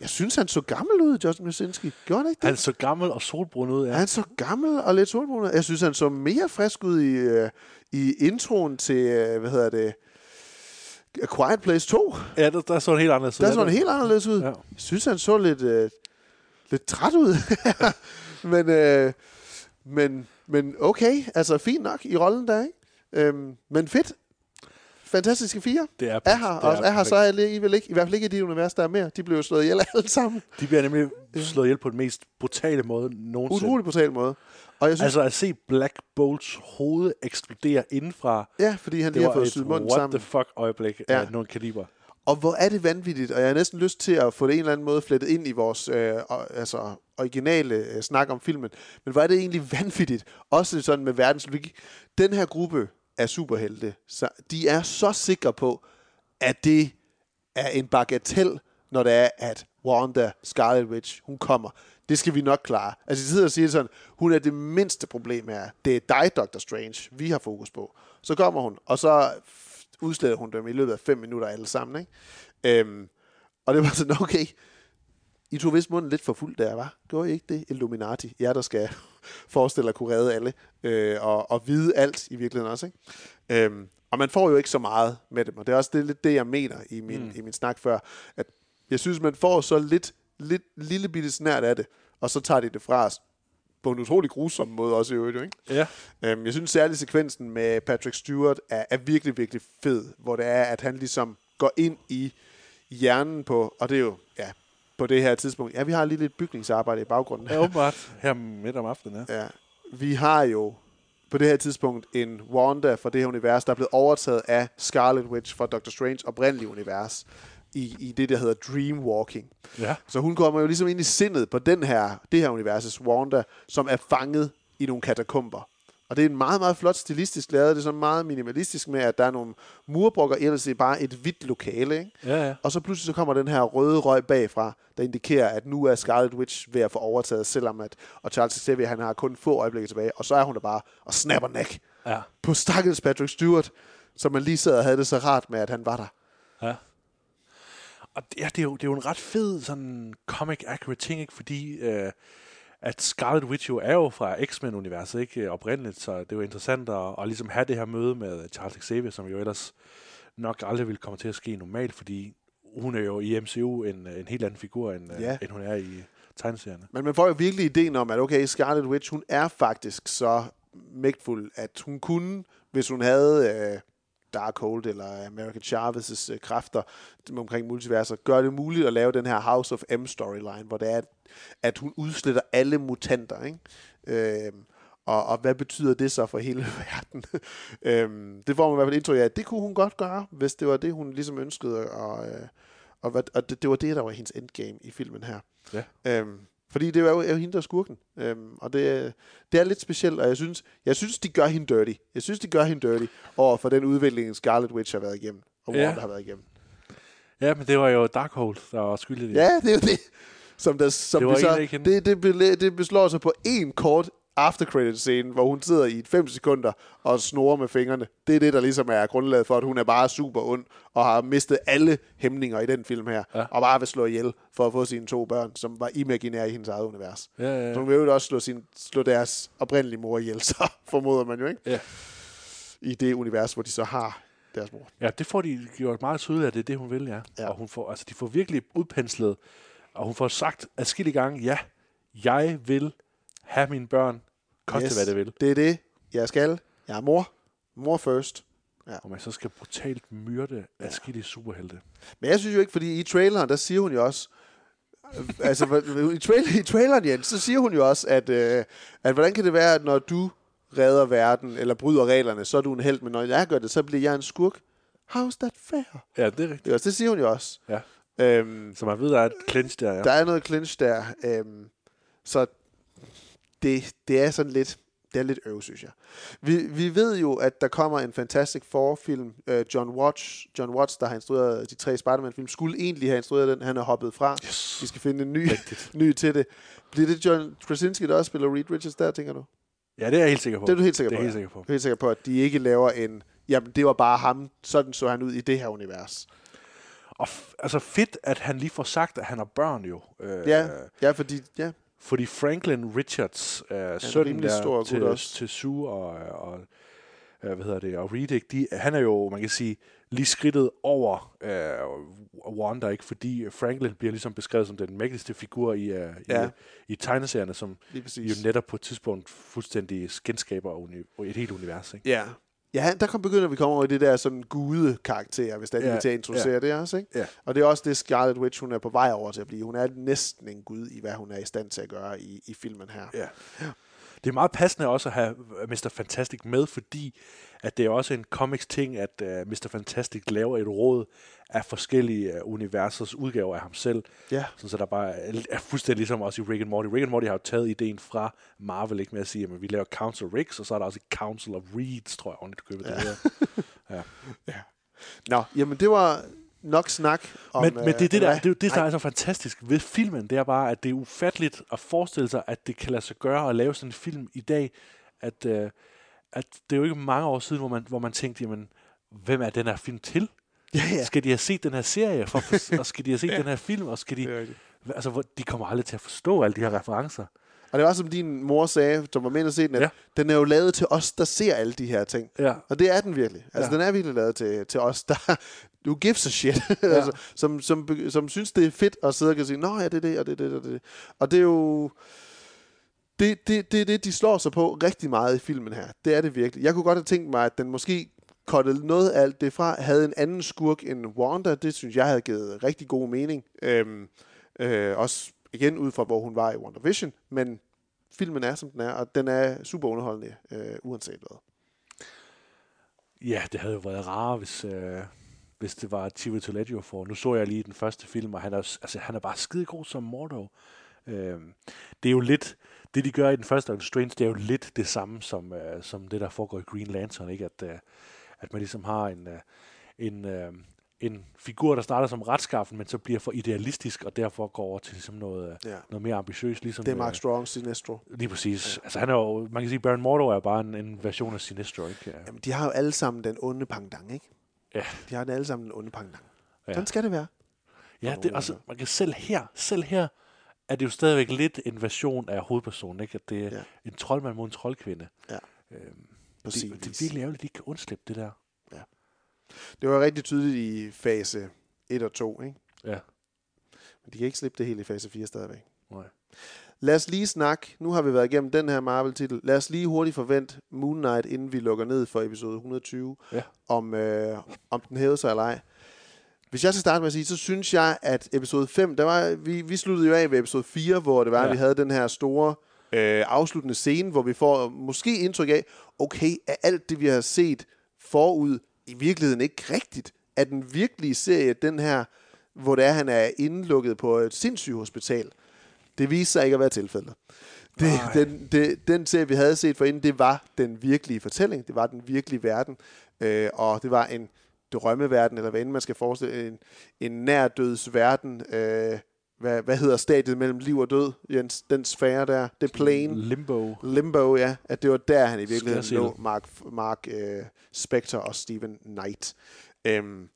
Jeg synes, han så gammel ud, Justin Krasinski. Gjorde han ikke det? Han så gammel og solbrun ud, ja. Han så gammel og lidt solbrun. ud. Jeg synes, han så mere frisk ud i, øh, i introen til, øh, hvad hedder det, A Quiet Place 2. Ja, der, der så han helt anderledes ud. Der så han helt anderledes ud. Ja. Jeg synes, han så lidt, øh, lidt træt ud. [LAUGHS] men, øh, men, men okay, altså fint nok i rollen der, ikke? Øhm, men fedt. Fantastiske fire. Det er, Er her, det og er her perfekt. så er alligevel ikke, i hvert fald ikke i de univers, der er mere. De blev jo slået ihjel [LAUGHS] alle sammen. De bliver nemlig slået ihjel på den mest brutale måde nogensinde. Utrolig brutal måde. Og jeg synes, Altså at se Black Bolts hoved eksplodere indenfra, ja, fordi han lige har fået et syet munden what sammen. the fuck øjeblik Ja. af nogen kaliber. Og hvor er det vanvittigt, og jeg har næsten lyst til at få det en eller anden måde flettet ind i vores øh, altså, originale øh, snak om filmen. Men hvor er det egentlig vanvittigt, også sådan med verdens logik. Den her gruppe af superhelte, så de er så sikre på, at det er en bagatel, når det er, at Wanda Scarlet Witch, hun kommer. Det skal vi nok klare. Altså, de sidder og siger sådan, hun er det mindste problem her. Det er dig, Dr. Strange, vi har fokus på. Så kommer hun, og så f- udsletter hun dem i løbet af fem minutter alle sammen, ikke? Øhm, og det var sådan, okay, I tog vist munden lidt for fuld der, var? Gjorde I ikke det? Illuminati. Ja, der skal forestille at kunne redde alle, øh, og, og vide alt i virkeligheden også, ikke? Øhm, og man får jo ikke så meget med dem, og det er også det, lidt det, jeg mener i min, mm. i min snak før, at jeg synes, man får så lidt, lidt lille bitte snært af det, og så tager de det fra os på en utrolig grusom måde også i øvrigt, jo, ikke? Ja. Øhm, jeg synes særligt sekvensen med Patrick Stewart er, er virkelig, virkelig fed, hvor det er, at han ligesom går ind i hjernen på, og det er jo, ja, på det her tidspunkt, ja, vi har lige lidt bygningsarbejde i baggrunden. Ja, åbenbart. [LAUGHS] Her midt om aftenen, ja. Ja. Vi har jo på det her tidspunkt en Wanda fra det her univers, der er blevet overtaget af Scarlet Witch fra Doctor Strange oprindelige univers i, i det, der hedder Dreamwalking. Ja. Så hun kommer jo ligesom ind i sindet på den her, det her universes Wanda, som er fanget i nogle katakomber, Og det er en meget, meget flot stilistisk lavet. Det er sådan meget minimalistisk med, at der er nogle murbrokker, ellers er det bare et hvidt lokale. Ikke? Ja, ja. Og så pludselig så kommer den her røde røg bagfra, der indikerer, at nu er Scarlet Witch ved at få overtaget, selvom at, og Charles Xavier, han har kun få øjeblikke tilbage, og så er hun der bare og snapper neck Ja. på stakkels Patrick Stewart, som man lige sad og havde det så rart med, at han var der. Ja. Og det, ja, det, er jo, det er jo en ret fed sådan comic accurate ting, ikke? fordi øh, at Scarlet Witch jo er jo fra X-Men-universet ikke øh, oprindeligt, så det er jo interessant at, at ligesom have det her møde med Charles Xavier, som jo ellers nok aldrig ville komme til at ske normalt, fordi hun er jo i MCU en, en helt anden figur, end, Ja. ja. end hun er i tegneserierne. Men man får jo virkelig ideen om, at okay, Scarlet Witch, hun er faktisk så mægtfuld, at hun kunne, hvis hun havde øh, Darkhold eller American Chavez' øh, kræfter omkring multiverser, gøre det muligt at lave den her House of M storyline, hvor det er, at, at hun udsletter alle mutanter, ikke? Øhm, og, og hvad betyder det så for hele [LAUGHS] verden? øhm, det får man i hvert fald indtryk af, at det kunne hun godt gøre, hvis det var det, hun ligesom ønskede. Og, øh, og, hvad, og det, det var det, der var hendes endgame i filmen her. Ja. Øhm, fordi det er jo, er jo hende, der er skurken. Øhm, og det, det er lidt specielt, og jeg synes, jeg synes, de gør hende dirty. Jeg synes, de gør hende dirty over for den udvikling, Scarlet Witch har været igennem. Og Ja. Wanda har været igennem. Ja, men det var jo Darkhold, der var skyldig. Ja, det er jo det. Som, der, som Det vi så, det, det, belæ- det beslår sig på en kort after credit scene, hvor hun sidder i 5 sekunder og snorer med fingrene. Det er det, der ligesom er grundlaget for, at hun er bare super ond og har mistet alle hæmninger i den film her. Ja. Og bare vil slå ihjel for at få sine to børn, som var imaginære i hendes eget univers. Ja, ja, ja. Så hun vil jo også slå, sin, slå deres oprindelige mor ihjel, [LAUGHS] så formoder man jo ikke. Ja. I det univers, hvor de så har deres mor. Ja, det får de gjort meget tydeligt, at det er det, hun vil. Ja. ja. Og hun får, altså, de får virkelig udpenslet, og hun får sagt adskillige gange, ja, jeg vil have mine børn, koste yes. hvad det vil. Det er det, jeg skal. Jeg er mor. Mor first. Og man så skal brutalt myrde adskillige superhelte. Men jeg synes jo ikke, fordi i traileren, der siger hun jo også, øh, altså i, trailer, i traileren, Jens, så siger hun jo også, at, øh, at hvordan kan det være, at når du redder verden, eller bryder reglerne, så er du en held, men når jeg gør det, så bliver jeg en skurk. How's that fair? Ja, det er rigtigt. Det, også, det siger hun jo også. Ja. Øhm, Så man ved, der er et clinch der, ja. Der er noget clinch der. Øhm, så det, det er sådan lidt, det er lidt øv, synes jeg. Vi, vi ved jo, at der kommer en Fantastic Four-film. Øh, John Watts, John Watts, der har instrueret de tre Spider-Man-film, skulle egentlig have instrueret den. Han er hoppet fra. Yes. Vi skal finde en ny, [LAUGHS] ny til det. Bliver det John Krasinski, der også spiller Reed Richards der, tænker du? Ja, det er jeg helt sikker på. Det er du helt sikker det på, er helt ja. sikker på. Jeg er helt sikker på, at de ikke laver en... Jamen, det var bare ham. Sådan så han ud i det her univers. Og f- altså fedt, at han lige får sagt, at han har børn jo. Øh, Ja, ja fordi... Ja, Fordi Franklin Richards, øh, sønnen rimelig der stor til, også. til Sue og, og øh, hvad hedder det, og Riddick, de, han er jo, man kan sige, lige skridtet over øh, Wanda, ikke? fordi Franklin bliver ligesom beskrevet som den mægtigste figur i, øh, Ja. i, i tegneserierne, som jo netop på et tidspunkt fuldstændig genskaber uni- et helt univers. Ikke? Ja. Ja, der kom begynder vi kommer over i det der sådan gude karakter, hvis der er ja, til at introducere ja. det også, ikke? Ja. Og det er også det Scarlet Witch, hun er på vej over til at blive. Hun er næsten en gud i, hvad hun er i stand til at gøre i, i filmen her. Ja. Det er meget passende også at have Mr. Fantastic med, fordi at det er også en comics ting, at uh, Mr. Fantastic laver et råd af forskellige uh, universers udgaver af ham selv. Ja. Sådan, så der bare er, er fuldstændig ligesom også i Rick and Morty. Rick and Morty har jo taget ideen fra Marvel, ikke med at sige, at vi laver Council Ricks, og så er der også et Council of Reeds, tror jeg, i købet. Ja. Det her. [LAUGHS] ja. Nå, jamen det var nok snak om... men, men det er det, øh, der, det, det, der er så fantastisk ved filmen, det er bare, at det er ufatteligt at forestille sig, at det kan lade sig gøre at lave sådan en film i dag, at, øh, at det er jo ikke mange år siden, hvor man, hvor man tænkte, jamen, hvem er den her film til? Ja, ja. Skal de have set den her serie, for, [LAUGHS] og skal de have set Ja. den her film, og skal de, altså, hvor, de kommer aldrig til at forstå alle de her referencer. Og det var som din mor sagde, som var med at se den, at Ja. den er jo lavet til os, der ser alle de her ting. Ja. Og det er den virkelig. Altså, ja. den er virkelig lavet til, til os, der who gives a shit. [LAUGHS] Ja. altså, som, som, som synes, det er fedt at sidde og kan sige, nå ja, det er det, og det er det, og det er det. Og det er jo... Det, det, det er det, de slår sig på rigtig meget i filmen her. Det er det virkelig. Jeg kunne godt have tænkt mig, at den måske kottede noget af alt det fra, havde en anden skurk end Wanda. Det synes jeg havde givet rigtig god mening. Øhm, øh, også igen ud fra, hvor hun var i WandaVision. Men filmen er, som den er, og den er super underholdende, øh, uanset hvad. Ja, det havde jo været rarere, hvis, øh, hvis det var Chiwetel Ejiofor. for. Nu så jeg lige den første film, og han er, altså, han er bare skide god som Mordo. Øh, det er jo lidt det, de gør i den første Doctor Strange, det er jo lidt det samme som, øh, som det, der foregår i Green Lantern, ikke? At, øh, at man ligesom har en, øh, en, øh, en figur, der starter som retskaffen, men så bliver for idealistisk, og derfor går over til ligesom noget, Ja. noget mere ambitiøst. Ligesom, Det er Mark øh, Strong, Sinestro. Lige præcis. Ja. Altså, han er jo, man kan sige, Baron Mordo er bare en, en version af Sinestro, ikke? Ja. Jamen, de har jo alle sammen den onde pangdang, ikke? Ja. De har den alle sammen den onde pangdang. Ja. Sådan skal det være. Ja, det, altså, man kan selv her, selv her, er det jo stadigvæk lidt en version af hovedpersonen, ikke? At det er Ja. ja. en troldmand mod en troldkvinde. Ja. Øhm, det, det er virkelig ærgerligt, at de ikke kan undslippe det der. Det var rigtig tydeligt i fase 1 og 2, ikke? Ja. Men de kan ikke slippe det helt i fase 4 stadigvæk. Nej. Lad os lige snakke. Nu har vi været igennem den her Marvel-titel. Lad os lige hurtigt forvente Moon Knight, inden vi lukker ned for episode 120, Ja. om, øh, om den hævede sig eller ej. Hvis jeg skal starte med at sige, så synes jeg, at episode 5, der var, vi, vi sluttede jo af ved episode 4, hvor det var, ja. Vi havde den her store øh, afsluttende scene, hvor vi får måske indtryk af, okay, er alt det, vi har set forud, i virkeligheden ikke rigtigt? Er den virkelige serie den her, hvor det er, han er indlukket på et sindssygehospital? Det viste sig ikke at være tilfældet. Det, den, det, den serie, vi havde set for inden, det var den virkelige fortælling. Det var den virkelige verden. Øh, og det var en drømmeverden, eller hvad end man skal forestille, en, en nærdødsverden. Øh, hvad, hvad hedder stadiet mellem liv og død, Jens? Den sfære der. Det plane. Limbo. Limbo, ja. At det var der, han i virkeligheden lå, Mark, Mark øh, Spector og Stephen Knight. Øhm,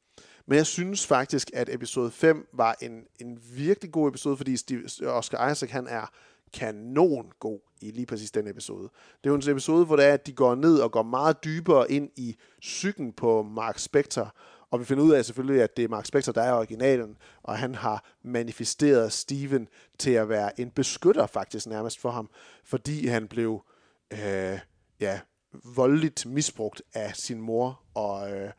men jeg synes faktisk, at episode 5 var en, en virkelig god episode, fordi Steve, Oscar Isaac, han er kanon god i lige præcis den episode. Det er jo en episode, hvor det er, at de går ned og går meget dybere ind i psyken på Mark Spector, og vi finder ud af selvfølgelig, at det er Mark Spector, der er originalen, og han har manifesteret Steven til at være en beskytter faktisk nærmest for ham, fordi han blev øh, ja, voldeligt misbrugt af sin mor og, øh,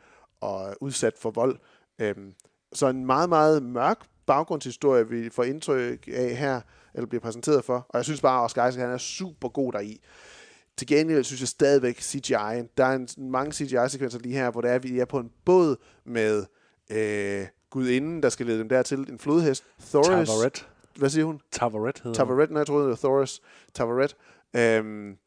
og udsat for vold. Øhm, så en meget, meget mørk baggrundshistorie, vi får indtryk af her, eller bliver præsenteret for. Og jeg synes bare, at Oscar Isaac, han er super god deri. Til gengæld synes jeg stadigvæk CGI. Der er en, mange CGI-sekvenser lige her, hvor det er, at vi er på en båd med øh, gudinden, der skal lede dem dertil. En flodhest. Thoris. Tavaret. Hvad siger hun? Tavaret hedder. Tavaret, nej, jeg troede, det var Thoris. Tavaret. Øhm,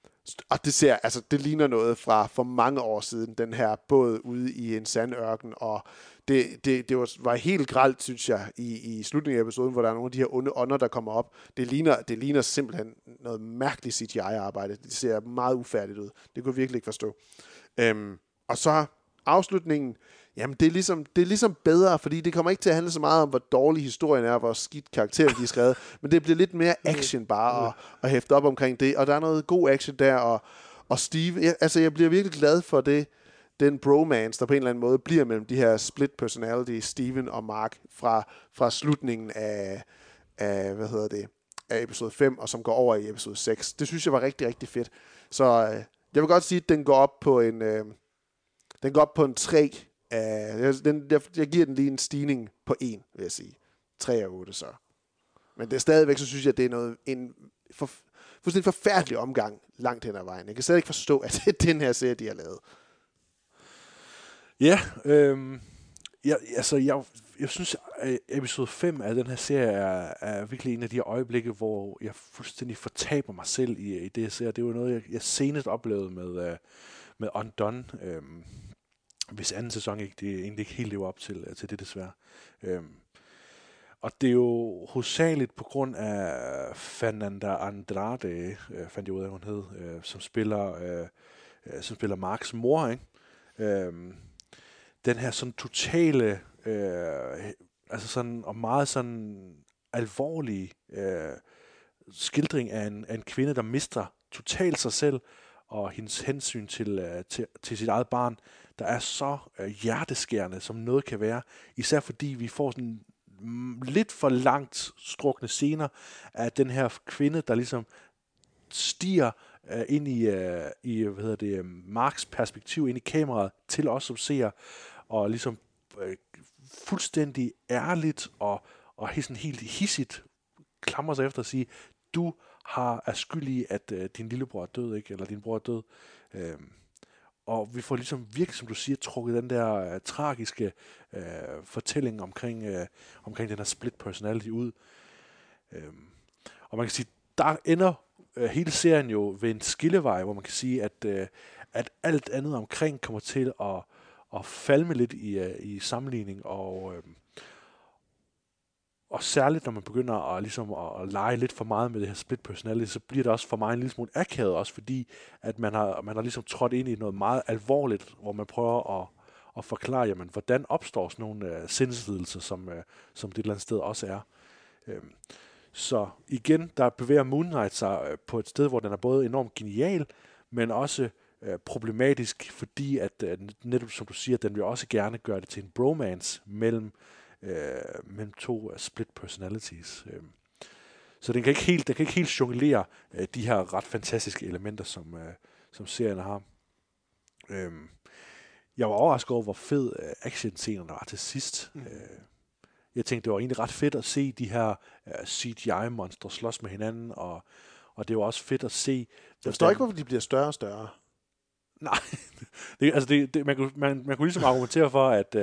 og det ser, altså, det ligner noget fra for mange år siden, den her båd ude i en sandørken, og det, det, det var, var helt gralt, synes jeg, i, i slutningen af episoden, hvor der er nogle af de her onde ånder, der kommer op. Det ligner, det ligner simpelthen noget mærkeligt CGI-arbejde. Det ser meget ufærdigt ud. Det kunne jeg virkelig ikke forstå. Øhm, og så afslutningen, jamen det er, ligesom, det er ligesom bedre, fordi det kommer ikke til at handle så meget om, hvor dårlig historien er, og hvor skidt karakterer de er skrevet, [LAUGHS] men det bliver lidt mere action bare at, at hæfte op omkring det, og der er noget god action der, og, og Steve, jeg, altså jeg bliver virkelig glad for det, den bromance, der på en eller anden måde bliver mellem de her split personality, Steven og Mark, fra, fra slutningen af, af, hvad hedder det, af episode 5, og som går over i episode 6. Det synes jeg var rigtig, rigtig fedt. Så øh, jeg vil godt sige, at den går op på en, øh, den går op på en 3. Øh, jeg, den, jeg, jeg giver den lige en stigning på 1, vil jeg sige. 3 af 8 så. Men det er stadigvæk, så synes jeg, det er noget, en for, fuldstændig forfærdelig omgang langt hen ad vejen. Jeg kan slet ikke forstå, at [LAUGHS] det er den her serie, de har lavet. Ja, øhm, jeg, altså, jeg, jeg synes, at episode 5 af den her serie er, er virkelig en af de øjeblikke, hvor jeg fuldstændig fortaber mig selv i, i det, jeg ser. Det var noget, jeg, jeg senest oplevede med, uh, med Undone, øhm, hvis anden sæson ikke, det egentlig ikke helt lever op til, øh, til det desværre. Øhm, og det er jo hovedsageligt på grund af Fernanda Andrade, øh, fandt jeg ud af, hun hed, øh, som spiller, øh, øh, som spiller Marks mor, ikke? Øhm, den her sådan totale, øh, altså sådan, og meget sådan alvorlig øh, skildring af en, af en kvinde, der mister totalt sig selv, og hendes hensyn til, øh, til, til sit eget barn, der er så øh, hjerteskærende, som noget kan være. Især fordi vi får sådan lidt for langt strukne scener af den her kvinde, der ligesom stiger øh, ind i, øh, i hvad hedder det, Marks perspektiv, ind i kameraet, til os som ser, og ligesom øh, fuldstændig ærligt og, og sådan helt hissigt klamrer sig efter at sige, du har er skyld i, at øh, din lillebror er død, ikke? eller din bror er død. Øh, og vi får ligesom virkelig, som du siger, trukket den der øh, tragiske øh, fortælling omkring, øh, omkring den her split personality ud. Øh, og man kan sige, der ender øh, hele serien jo ved en skillevej, hvor man kan sige, at, øh, at alt andet omkring kommer til at, at falme lidt i, øh, i sammenligning, og, øh, og særligt når man begynder at, ligesom at, at lege lidt for meget med det her split personality, så bliver det også for mig en lille smule akavet, også fordi at man har, man har ligesom trådt ind i noget meget alvorligt, hvor man prøver at, at forklare, jamen, hvordan opstår sådan nogle øh, sindslidelser, som, øh, som det et eller andet sted også er. Øh, så igen, der bevæger Moon Knight sig øh, på et sted, hvor den er både enormt genial, men også øh, problematisk, fordi at øh, netop som du siger, den vil også gerne gøre det til en bromance mellem, øh, mellem to uh, split personalities. Øh. Så den kan ikke helt, den kan ikke helt jonglere øh, de her ret fantastiske elementer, som, øh, som serien har. Øh. Jeg var overrasket over, hvor fed øh, actionscenerne var til sidst. Mm. Øh, jeg tænkte, det var egentlig ret fedt at se de her uh, CGI-monstre slås med hinanden, og, og det var også fedt at se... Jeg forstår ikke, hvorfor de bliver større og større. Nej, [LAUGHS] det, altså det, det, man, kunne, man, man kunne ligesom argumentere for, at, uh,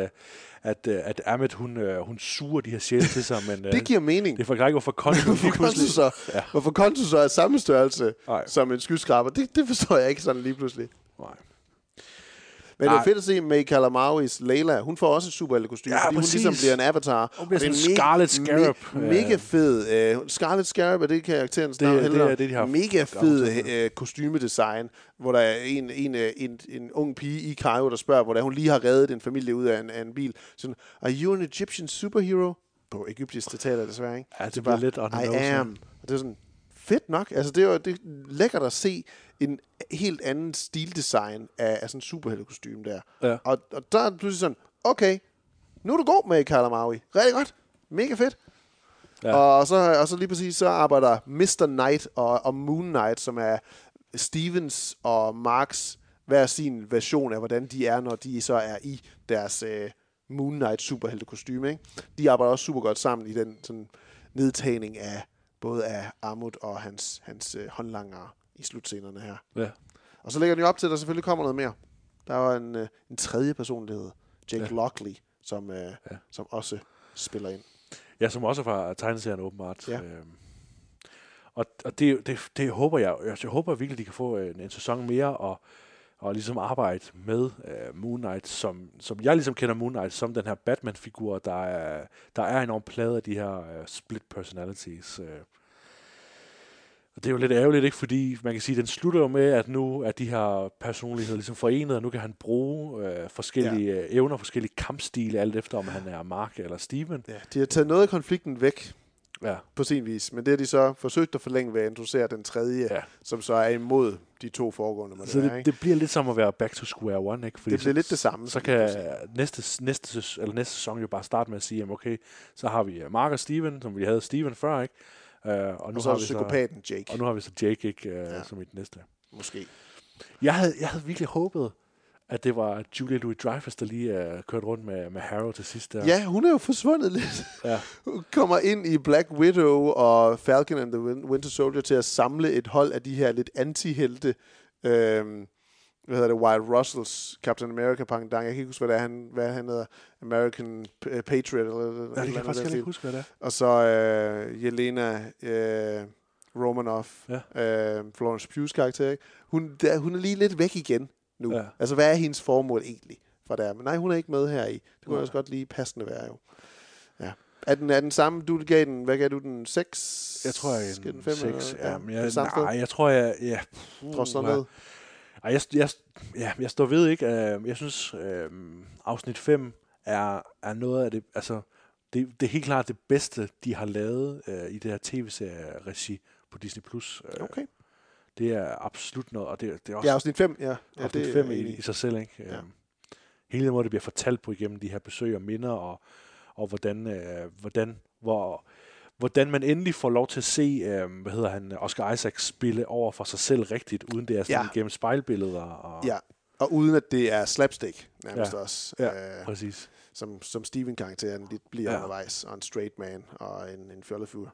at, uh, at Amit, hun, uh, hun suger de her sjæle til sig, men... Det giver mening. Det forklarer ikke, hvorfor [LAUGHS] Konto hvorfor Konto så, ja. hvorfor Konto så er samme størrelse Nej. som en skyskraber. Det, det forstår jeg ikke sådan lige pludselig. Nej. Men det er fedt at se May Calamari's Layla. Hun får også et superheltekostyme, ja, fordi præcis. hun ligesom bliver en avatar. Hun bliver sådan en Scarlet Scarab. Me- mega fed. Uh, Scarlet Scarab er det karakterens det, navn. Det, det, er det, de har mega fed uh, kostymedesign, hvor der er en, en, en, en ung pige i Cairo, der spørger, hvor der hun lige har reddet en familie ud af en, af en bil. Sådan, are you an Egyptian superhero? På egyptisk, det taler desværre, ikke? Ja, det, det bliver lidt on I am. Og det er sådan, fedt nok. Altså, det er jo det er lækkert at se en helt anden stildesign af, af sådan en superheltekostyme der. Ja. Og, og der er det pludselig sådan, okay, nu er du god med Calamari. Rigtig godt. Mega fedt. Ja. Og, så, og så lige præcis, så arbejder Mr. Knight og, og Moon Knight, som er Stevens og Marks hver sin version af, hvordan de er, når de så er i deres øh, Moon Knight superheltekostyme. Ikke? De arbejder også super godt sammen i den sådan, nedtagning af både af Armut og hans, hans øh, håndlanger i slutscenerne her. Ja. Og så lægger den jo op til, at der selvfølgelig kommer noget mere. Der var en, øh, en tredje personlighed, Jake ja. Lockley, som, øh, ja. som også spiller ind. Ja, som også fra tegneserien åbenbart. Ja. Øhm. Og, og det, det, det håber jeg, jeg, håber virkelig, de kan få en, en sæson mere, og, og ligesom arbejde med uh, Moon Knight, som, som jeg ligesom kender Moon Knight, som den her Batman-figur, der er, der er enormt plade af de her uh, split personalities. Uh. Og det er jo lidt ærgerligt, ikke? fordi man kan sige, at den slutter jo med, at nu er de her personligheder ligesom forenet, og nu kan han bruge øh, forskellige ja. evner, forskellige kampstile, alt efter om han er Mark eller Steven. Ja, de har taget noget af konflikten væk ja. på sin vis, men det har de så forsøgt at forlænge ved at introducere den tredje, ja. som så er imod de to foregående. Så det, det, det bliver lidt som at være back to square one, ikke? Fordi det bliver så, lidt det samme. Så kan næste, næste, eller næste sæson jo bare starte med at sige, okay, så har vi Mark og Steven, som vi havde Steven før, ikke? Uh, og nu og så har vi psykopaten så, Jake. Og nu har vi så Jake ikke, uh, ja. som i den næste. Måske. Jeg havde, jeg havde virkelig håbet, at det var Julia Louis-Dreyfus, der lige uh, kørte rundt med, med Harrow til sidst. Der. Ja, hun er jo forsvundet lidt. Ja. [LAUGHS] hun kommer ind i Black Widow og Falcon and the Winter Soldier til at samle et hold af de her lidt anti-helte. Øhm, hvad hedder det, Wild Russells Captain America pendant. Jeg kan ikke huske, hvad det er, han, hvad han hedder. American Patriot. Eller, Nej, det kan jeg faktisk ikke huske, hvad det er. Og så øh, Jelena øh, Romanoff, ja. øh, Florence Pugh's karakter. Ikke? Hun, der, hun er lige lidt væk igen nu. Ja. Altså, hvad er hendes formål egentlig for det Men nej, hun er ikke med her i. Det kunne ja. også godt lige passende være jo. Ja. Er den, er den samme? Du gav den, hvad gav du den? 6? Jeg tror, jeg er den 5, 6. Ja, men jeg, nej, jeg tror, jeg... Ja. Drosler ned. Ej, jeg, jeg, ja, jeg står ved ikke. Uh, jeg synes, uh, afsnit 5 er, er noget af det... Altså, det, det er helt klart det bedste, de har lavet uh, i det her tv-serie-regi på Disney+. Plus. Uh, okay. Det er absolut noget, og det, det er også... Ja, afsnit 5, ja. ja afsnit det 5 i, i sig selv, ikke? Ja. Um, hele den måde, det bliver fortalt på igennem de her besøg og minder, og, og hvordan, uh, hvordan hvor, hvordan man endelig får lov til at se, øh, hvad hedder han, Oscar Isaac spille over for sig selv rigtigt, uden det er sådan ja. gennem spejlbilleder. Og ja, og uden at det er slapstick nærmest ja. også. Ja, øh, præcis. Som, som Steven-karakteren lidt bliver ja. undervejs, og en straight man og en, en fjollefyr.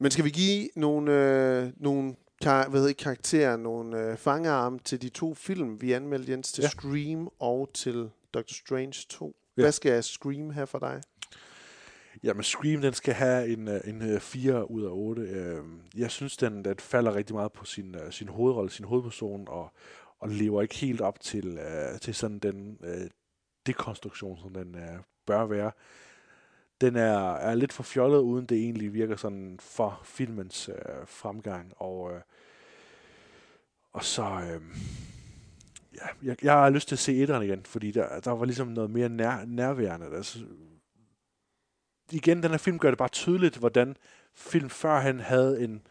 Men skal vi give nogle, øh, nogle kar- hvad hedder, karakterer, nogle øh, fangearm til de to film, vi anmeldte, Jens, til ja. Scream og til Doctor Strange 2? Ja. Hvad skal Scream have for dig? Jamen, Scream, den skal have en, øh, en øh, 4 ud af 8. Øh, jeg synes, den, den falder rigtig meget på sin, sin hovedrolle, sin hovedperson, og, og lever ikke helt op til, til sådan den dekonstruktion, som den bør være. Den er, er lidt for fjollet, uden det egentlig virker sådan for filmens øh, fremgang. Og, øh, og så... Øh, ja, jeg, jeg har lyst til at se etteren igen, fordi der, der var ligesom noget mere nær, nærværende. Altså, igen, den her film gør det bare tydeligt, hvordan film førhen havde en,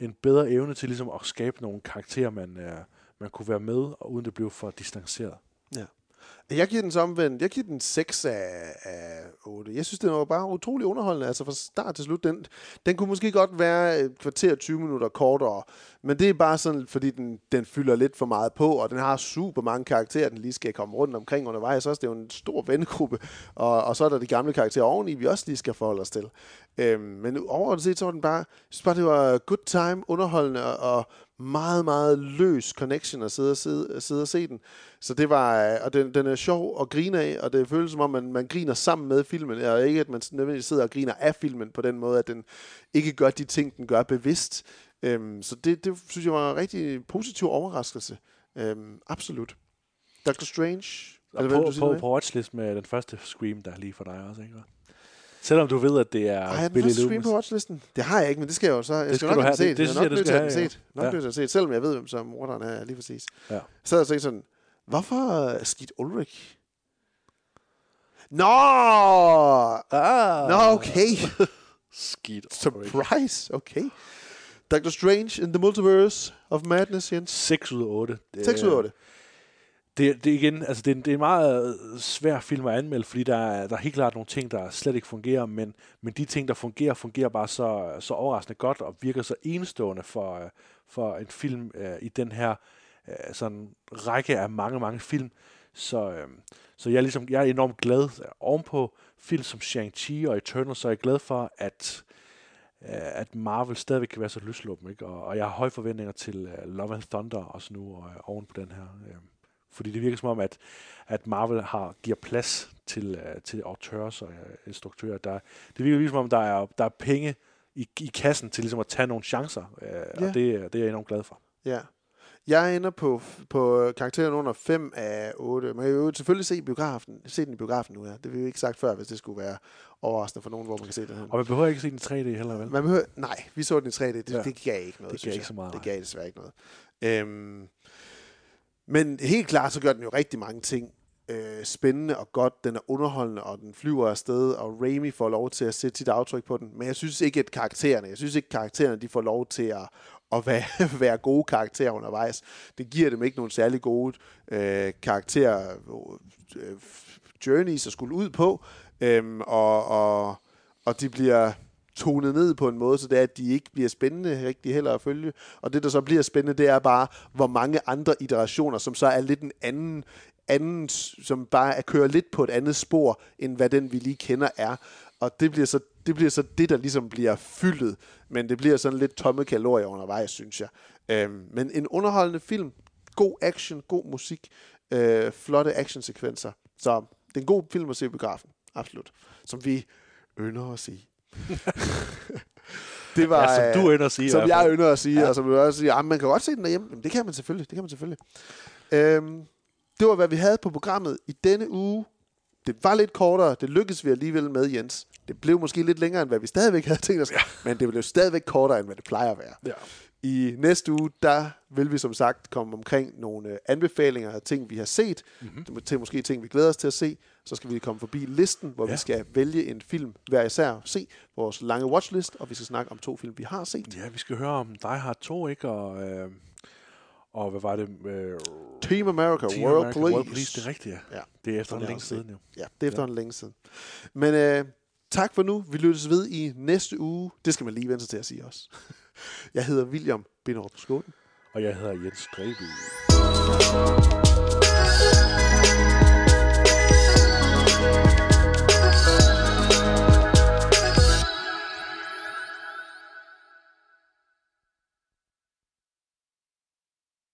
en bedre evne til ligesom at skabe nogle karakterer, man, øh, man kunne være med, og uden det blev for distanceret. Jeg giver den så omvendt. Jeg giver den 6 af, af 8. Jeg synes, det var bare utrolig underholdende. Altså fra start til slut. Den, den kunne måske godt være et kvarter 20 minutter kortere. Men det er bare sådan, fordi den, den fylder lidt for meget på, og den har super mange karakterer, den lige skal komme rundt omkring undervejs. Også det er jo en stor vennegruppe, og, og så er der de gamle karakterer oveni, vi også lige skal forholde os til. Øhm, men overordnet set, så var den bare, jeg synes bare, det var good time, underholdende, og, og meget, meget løs connection at sidde og, sidde, sidde og se den. Så det var, øh, og den, den er sjov at grine af, og det føles som om, man, man griner sammen med filmen, og ikke at man nødvendigvis sidder og griner af filmen på den måde, at den ikke gør de ting, den gør bevidst. Øhm, så det, det synes jeg var en rigtig positiv overraskelse. Øhm, absolut. Dr. Strange. Og på, på, med? på watchlist med den første Scream, der er lige for dig også, ikke? Selvom du ved, at det er den Billy Loomis. på watchlisten? Det har jeg ikke, men det skal jeg jo så. Jeg Det skal skal nok du have set. Det- det Jeg nok du nødt skal til at have set. Nok Ja. nødt til at have set, selvom jeg ved, hvem som morderen er lige præcis. Ja. Så jeg tænkt sådan, hvorfor er Skid Ulrich? Nå! Ah. Nå, okay. [LAUGHS] Skidt. Surprise, okay. Dr. Strange in the Multiverse of Madness, Jens. 6 ud af 8. Det, 6 ud af 8. Det, det igen, altså det, er en- det er en meget øh, svær film at anmelde, fordi der er, der er helt klart nogle ting, der slet ikke fungerer, men, men de ting, der fungerer, fungerer bare så, så overraskende godt og virker så enestående for, øh, for en film øh, i den her øh, sådan række af mange, mange film. Så, øh, så jeg, er ligesom, jeg er enormt glad ovenpå film som Shang-Chi og Eternal, så er jeg glad for, at øh, at Marvel stadigvæk kan være så lysluppen, ikke? Og, og jeg har høje forventninger til uh, Love and Thunder også nu og, uh, oven på den her. Uh, fordi det virker som om, at, at Marvel har giver plads til, uh, til auteurs og uh, instruktører. Der, det virker ligesom om, der er, der er penge i, i kassen til ligesom at tage nogle chancer, uh, Ja. og det, det er jeg enormt glad for. Ja. Jeg ender på, på karakteren under 5 af 8. Man kan jo selvfølgelig se, biografen, se den i biografen nu her. Det har vi ikke sagt før, hvis det skulle være overraskende for nogen, hvor man kan se den her. Og man behøver ikke se den i 3D heller, vel? Man behøver, nej, vi så den i 3D. Det, Ja. ja. det gav ikke noget, Det gav ikke jeg. så meget, Det gav desværre ikke noget. Øhm, men helt klart, så gør den jo rigtig mange ting øh, spændende og godt. Den er underholdende, og den flyver afsted, og Raimi får lov til at sætte sit aftryk på den. Men jeg synes ikke, at karaktererne, jeg synes ikke, karaktererne de får lov til at, at være, [LAUGHS] være gode karakterer undervejs. Det giver dem ikke nogen særlig gode øh, karakterer, øh, journeys at skulle ud på, øhm, og, og, og de bliver tonet ned på en måde, så det er, at de ikke bliver spændende rigtig heller at følge. Og det, der så bliver spændende, det er bare, hvor mange andre iterationer, som så er lidt en anden, anden som bare er kører lidt på et andet spor, end hvad den, vi lige kender, er. Og det bliver så det, bliver så det der ligesom bliver fyldet, men det bliver sådan lidt tomme kalorier undervejs, synes jeg. Øhm, men en underholdende film, god action, god musik, øh, flotte actionsekvenser. Så det er en god film at se i biografen, absolut. Som vi ynder at sige det var, Ja, som du øh, ynder at sige Som jeg ynder at sige, Ja. og som du også siger, ah, man kan godt se den derhjemme. Jamen, det kan man selvfølgelig, det kan man selvfølgelig. Øhm, det var, hvad vi havde på programmet i denne uge. Det var lidt kortere, det lykkedes vi alligevel med, Jens. Det blev måske lidt længere, end hvad vi stadigvæk havde tænkt os, ja. men det blev stadigvæk kortere, end hvad det plejer at være. Ja. I næste uge, der vil vi som sagt komme omkring nogle øh, anbefalinger af ting, vi har set, mm-hmm. til måske ting, vi glæder os til at se. Så skal vi komme forbi listen, hvor ja. Ja. vi skal vælge en film hver især, se vores lange watchlist, og vi skal snakke om to film, vi har set. Ja, vi skal høre om Die Hard 2, ikke? Og, øh, og hvad var det? Øh, Team America, Team World, America, Police. World Police, det er rigtigt, ja. ja. Det er efter en længe siden, jo. Ja, det er efterhånden længe siden. Men øh, tak for nu. Vi lyttes ved i næste uge. Det skal man lige vente sig til at sige også. [LAUGHS] Jeg hedder William Binderup Skåden. Og jeg hedder Jens Dreby.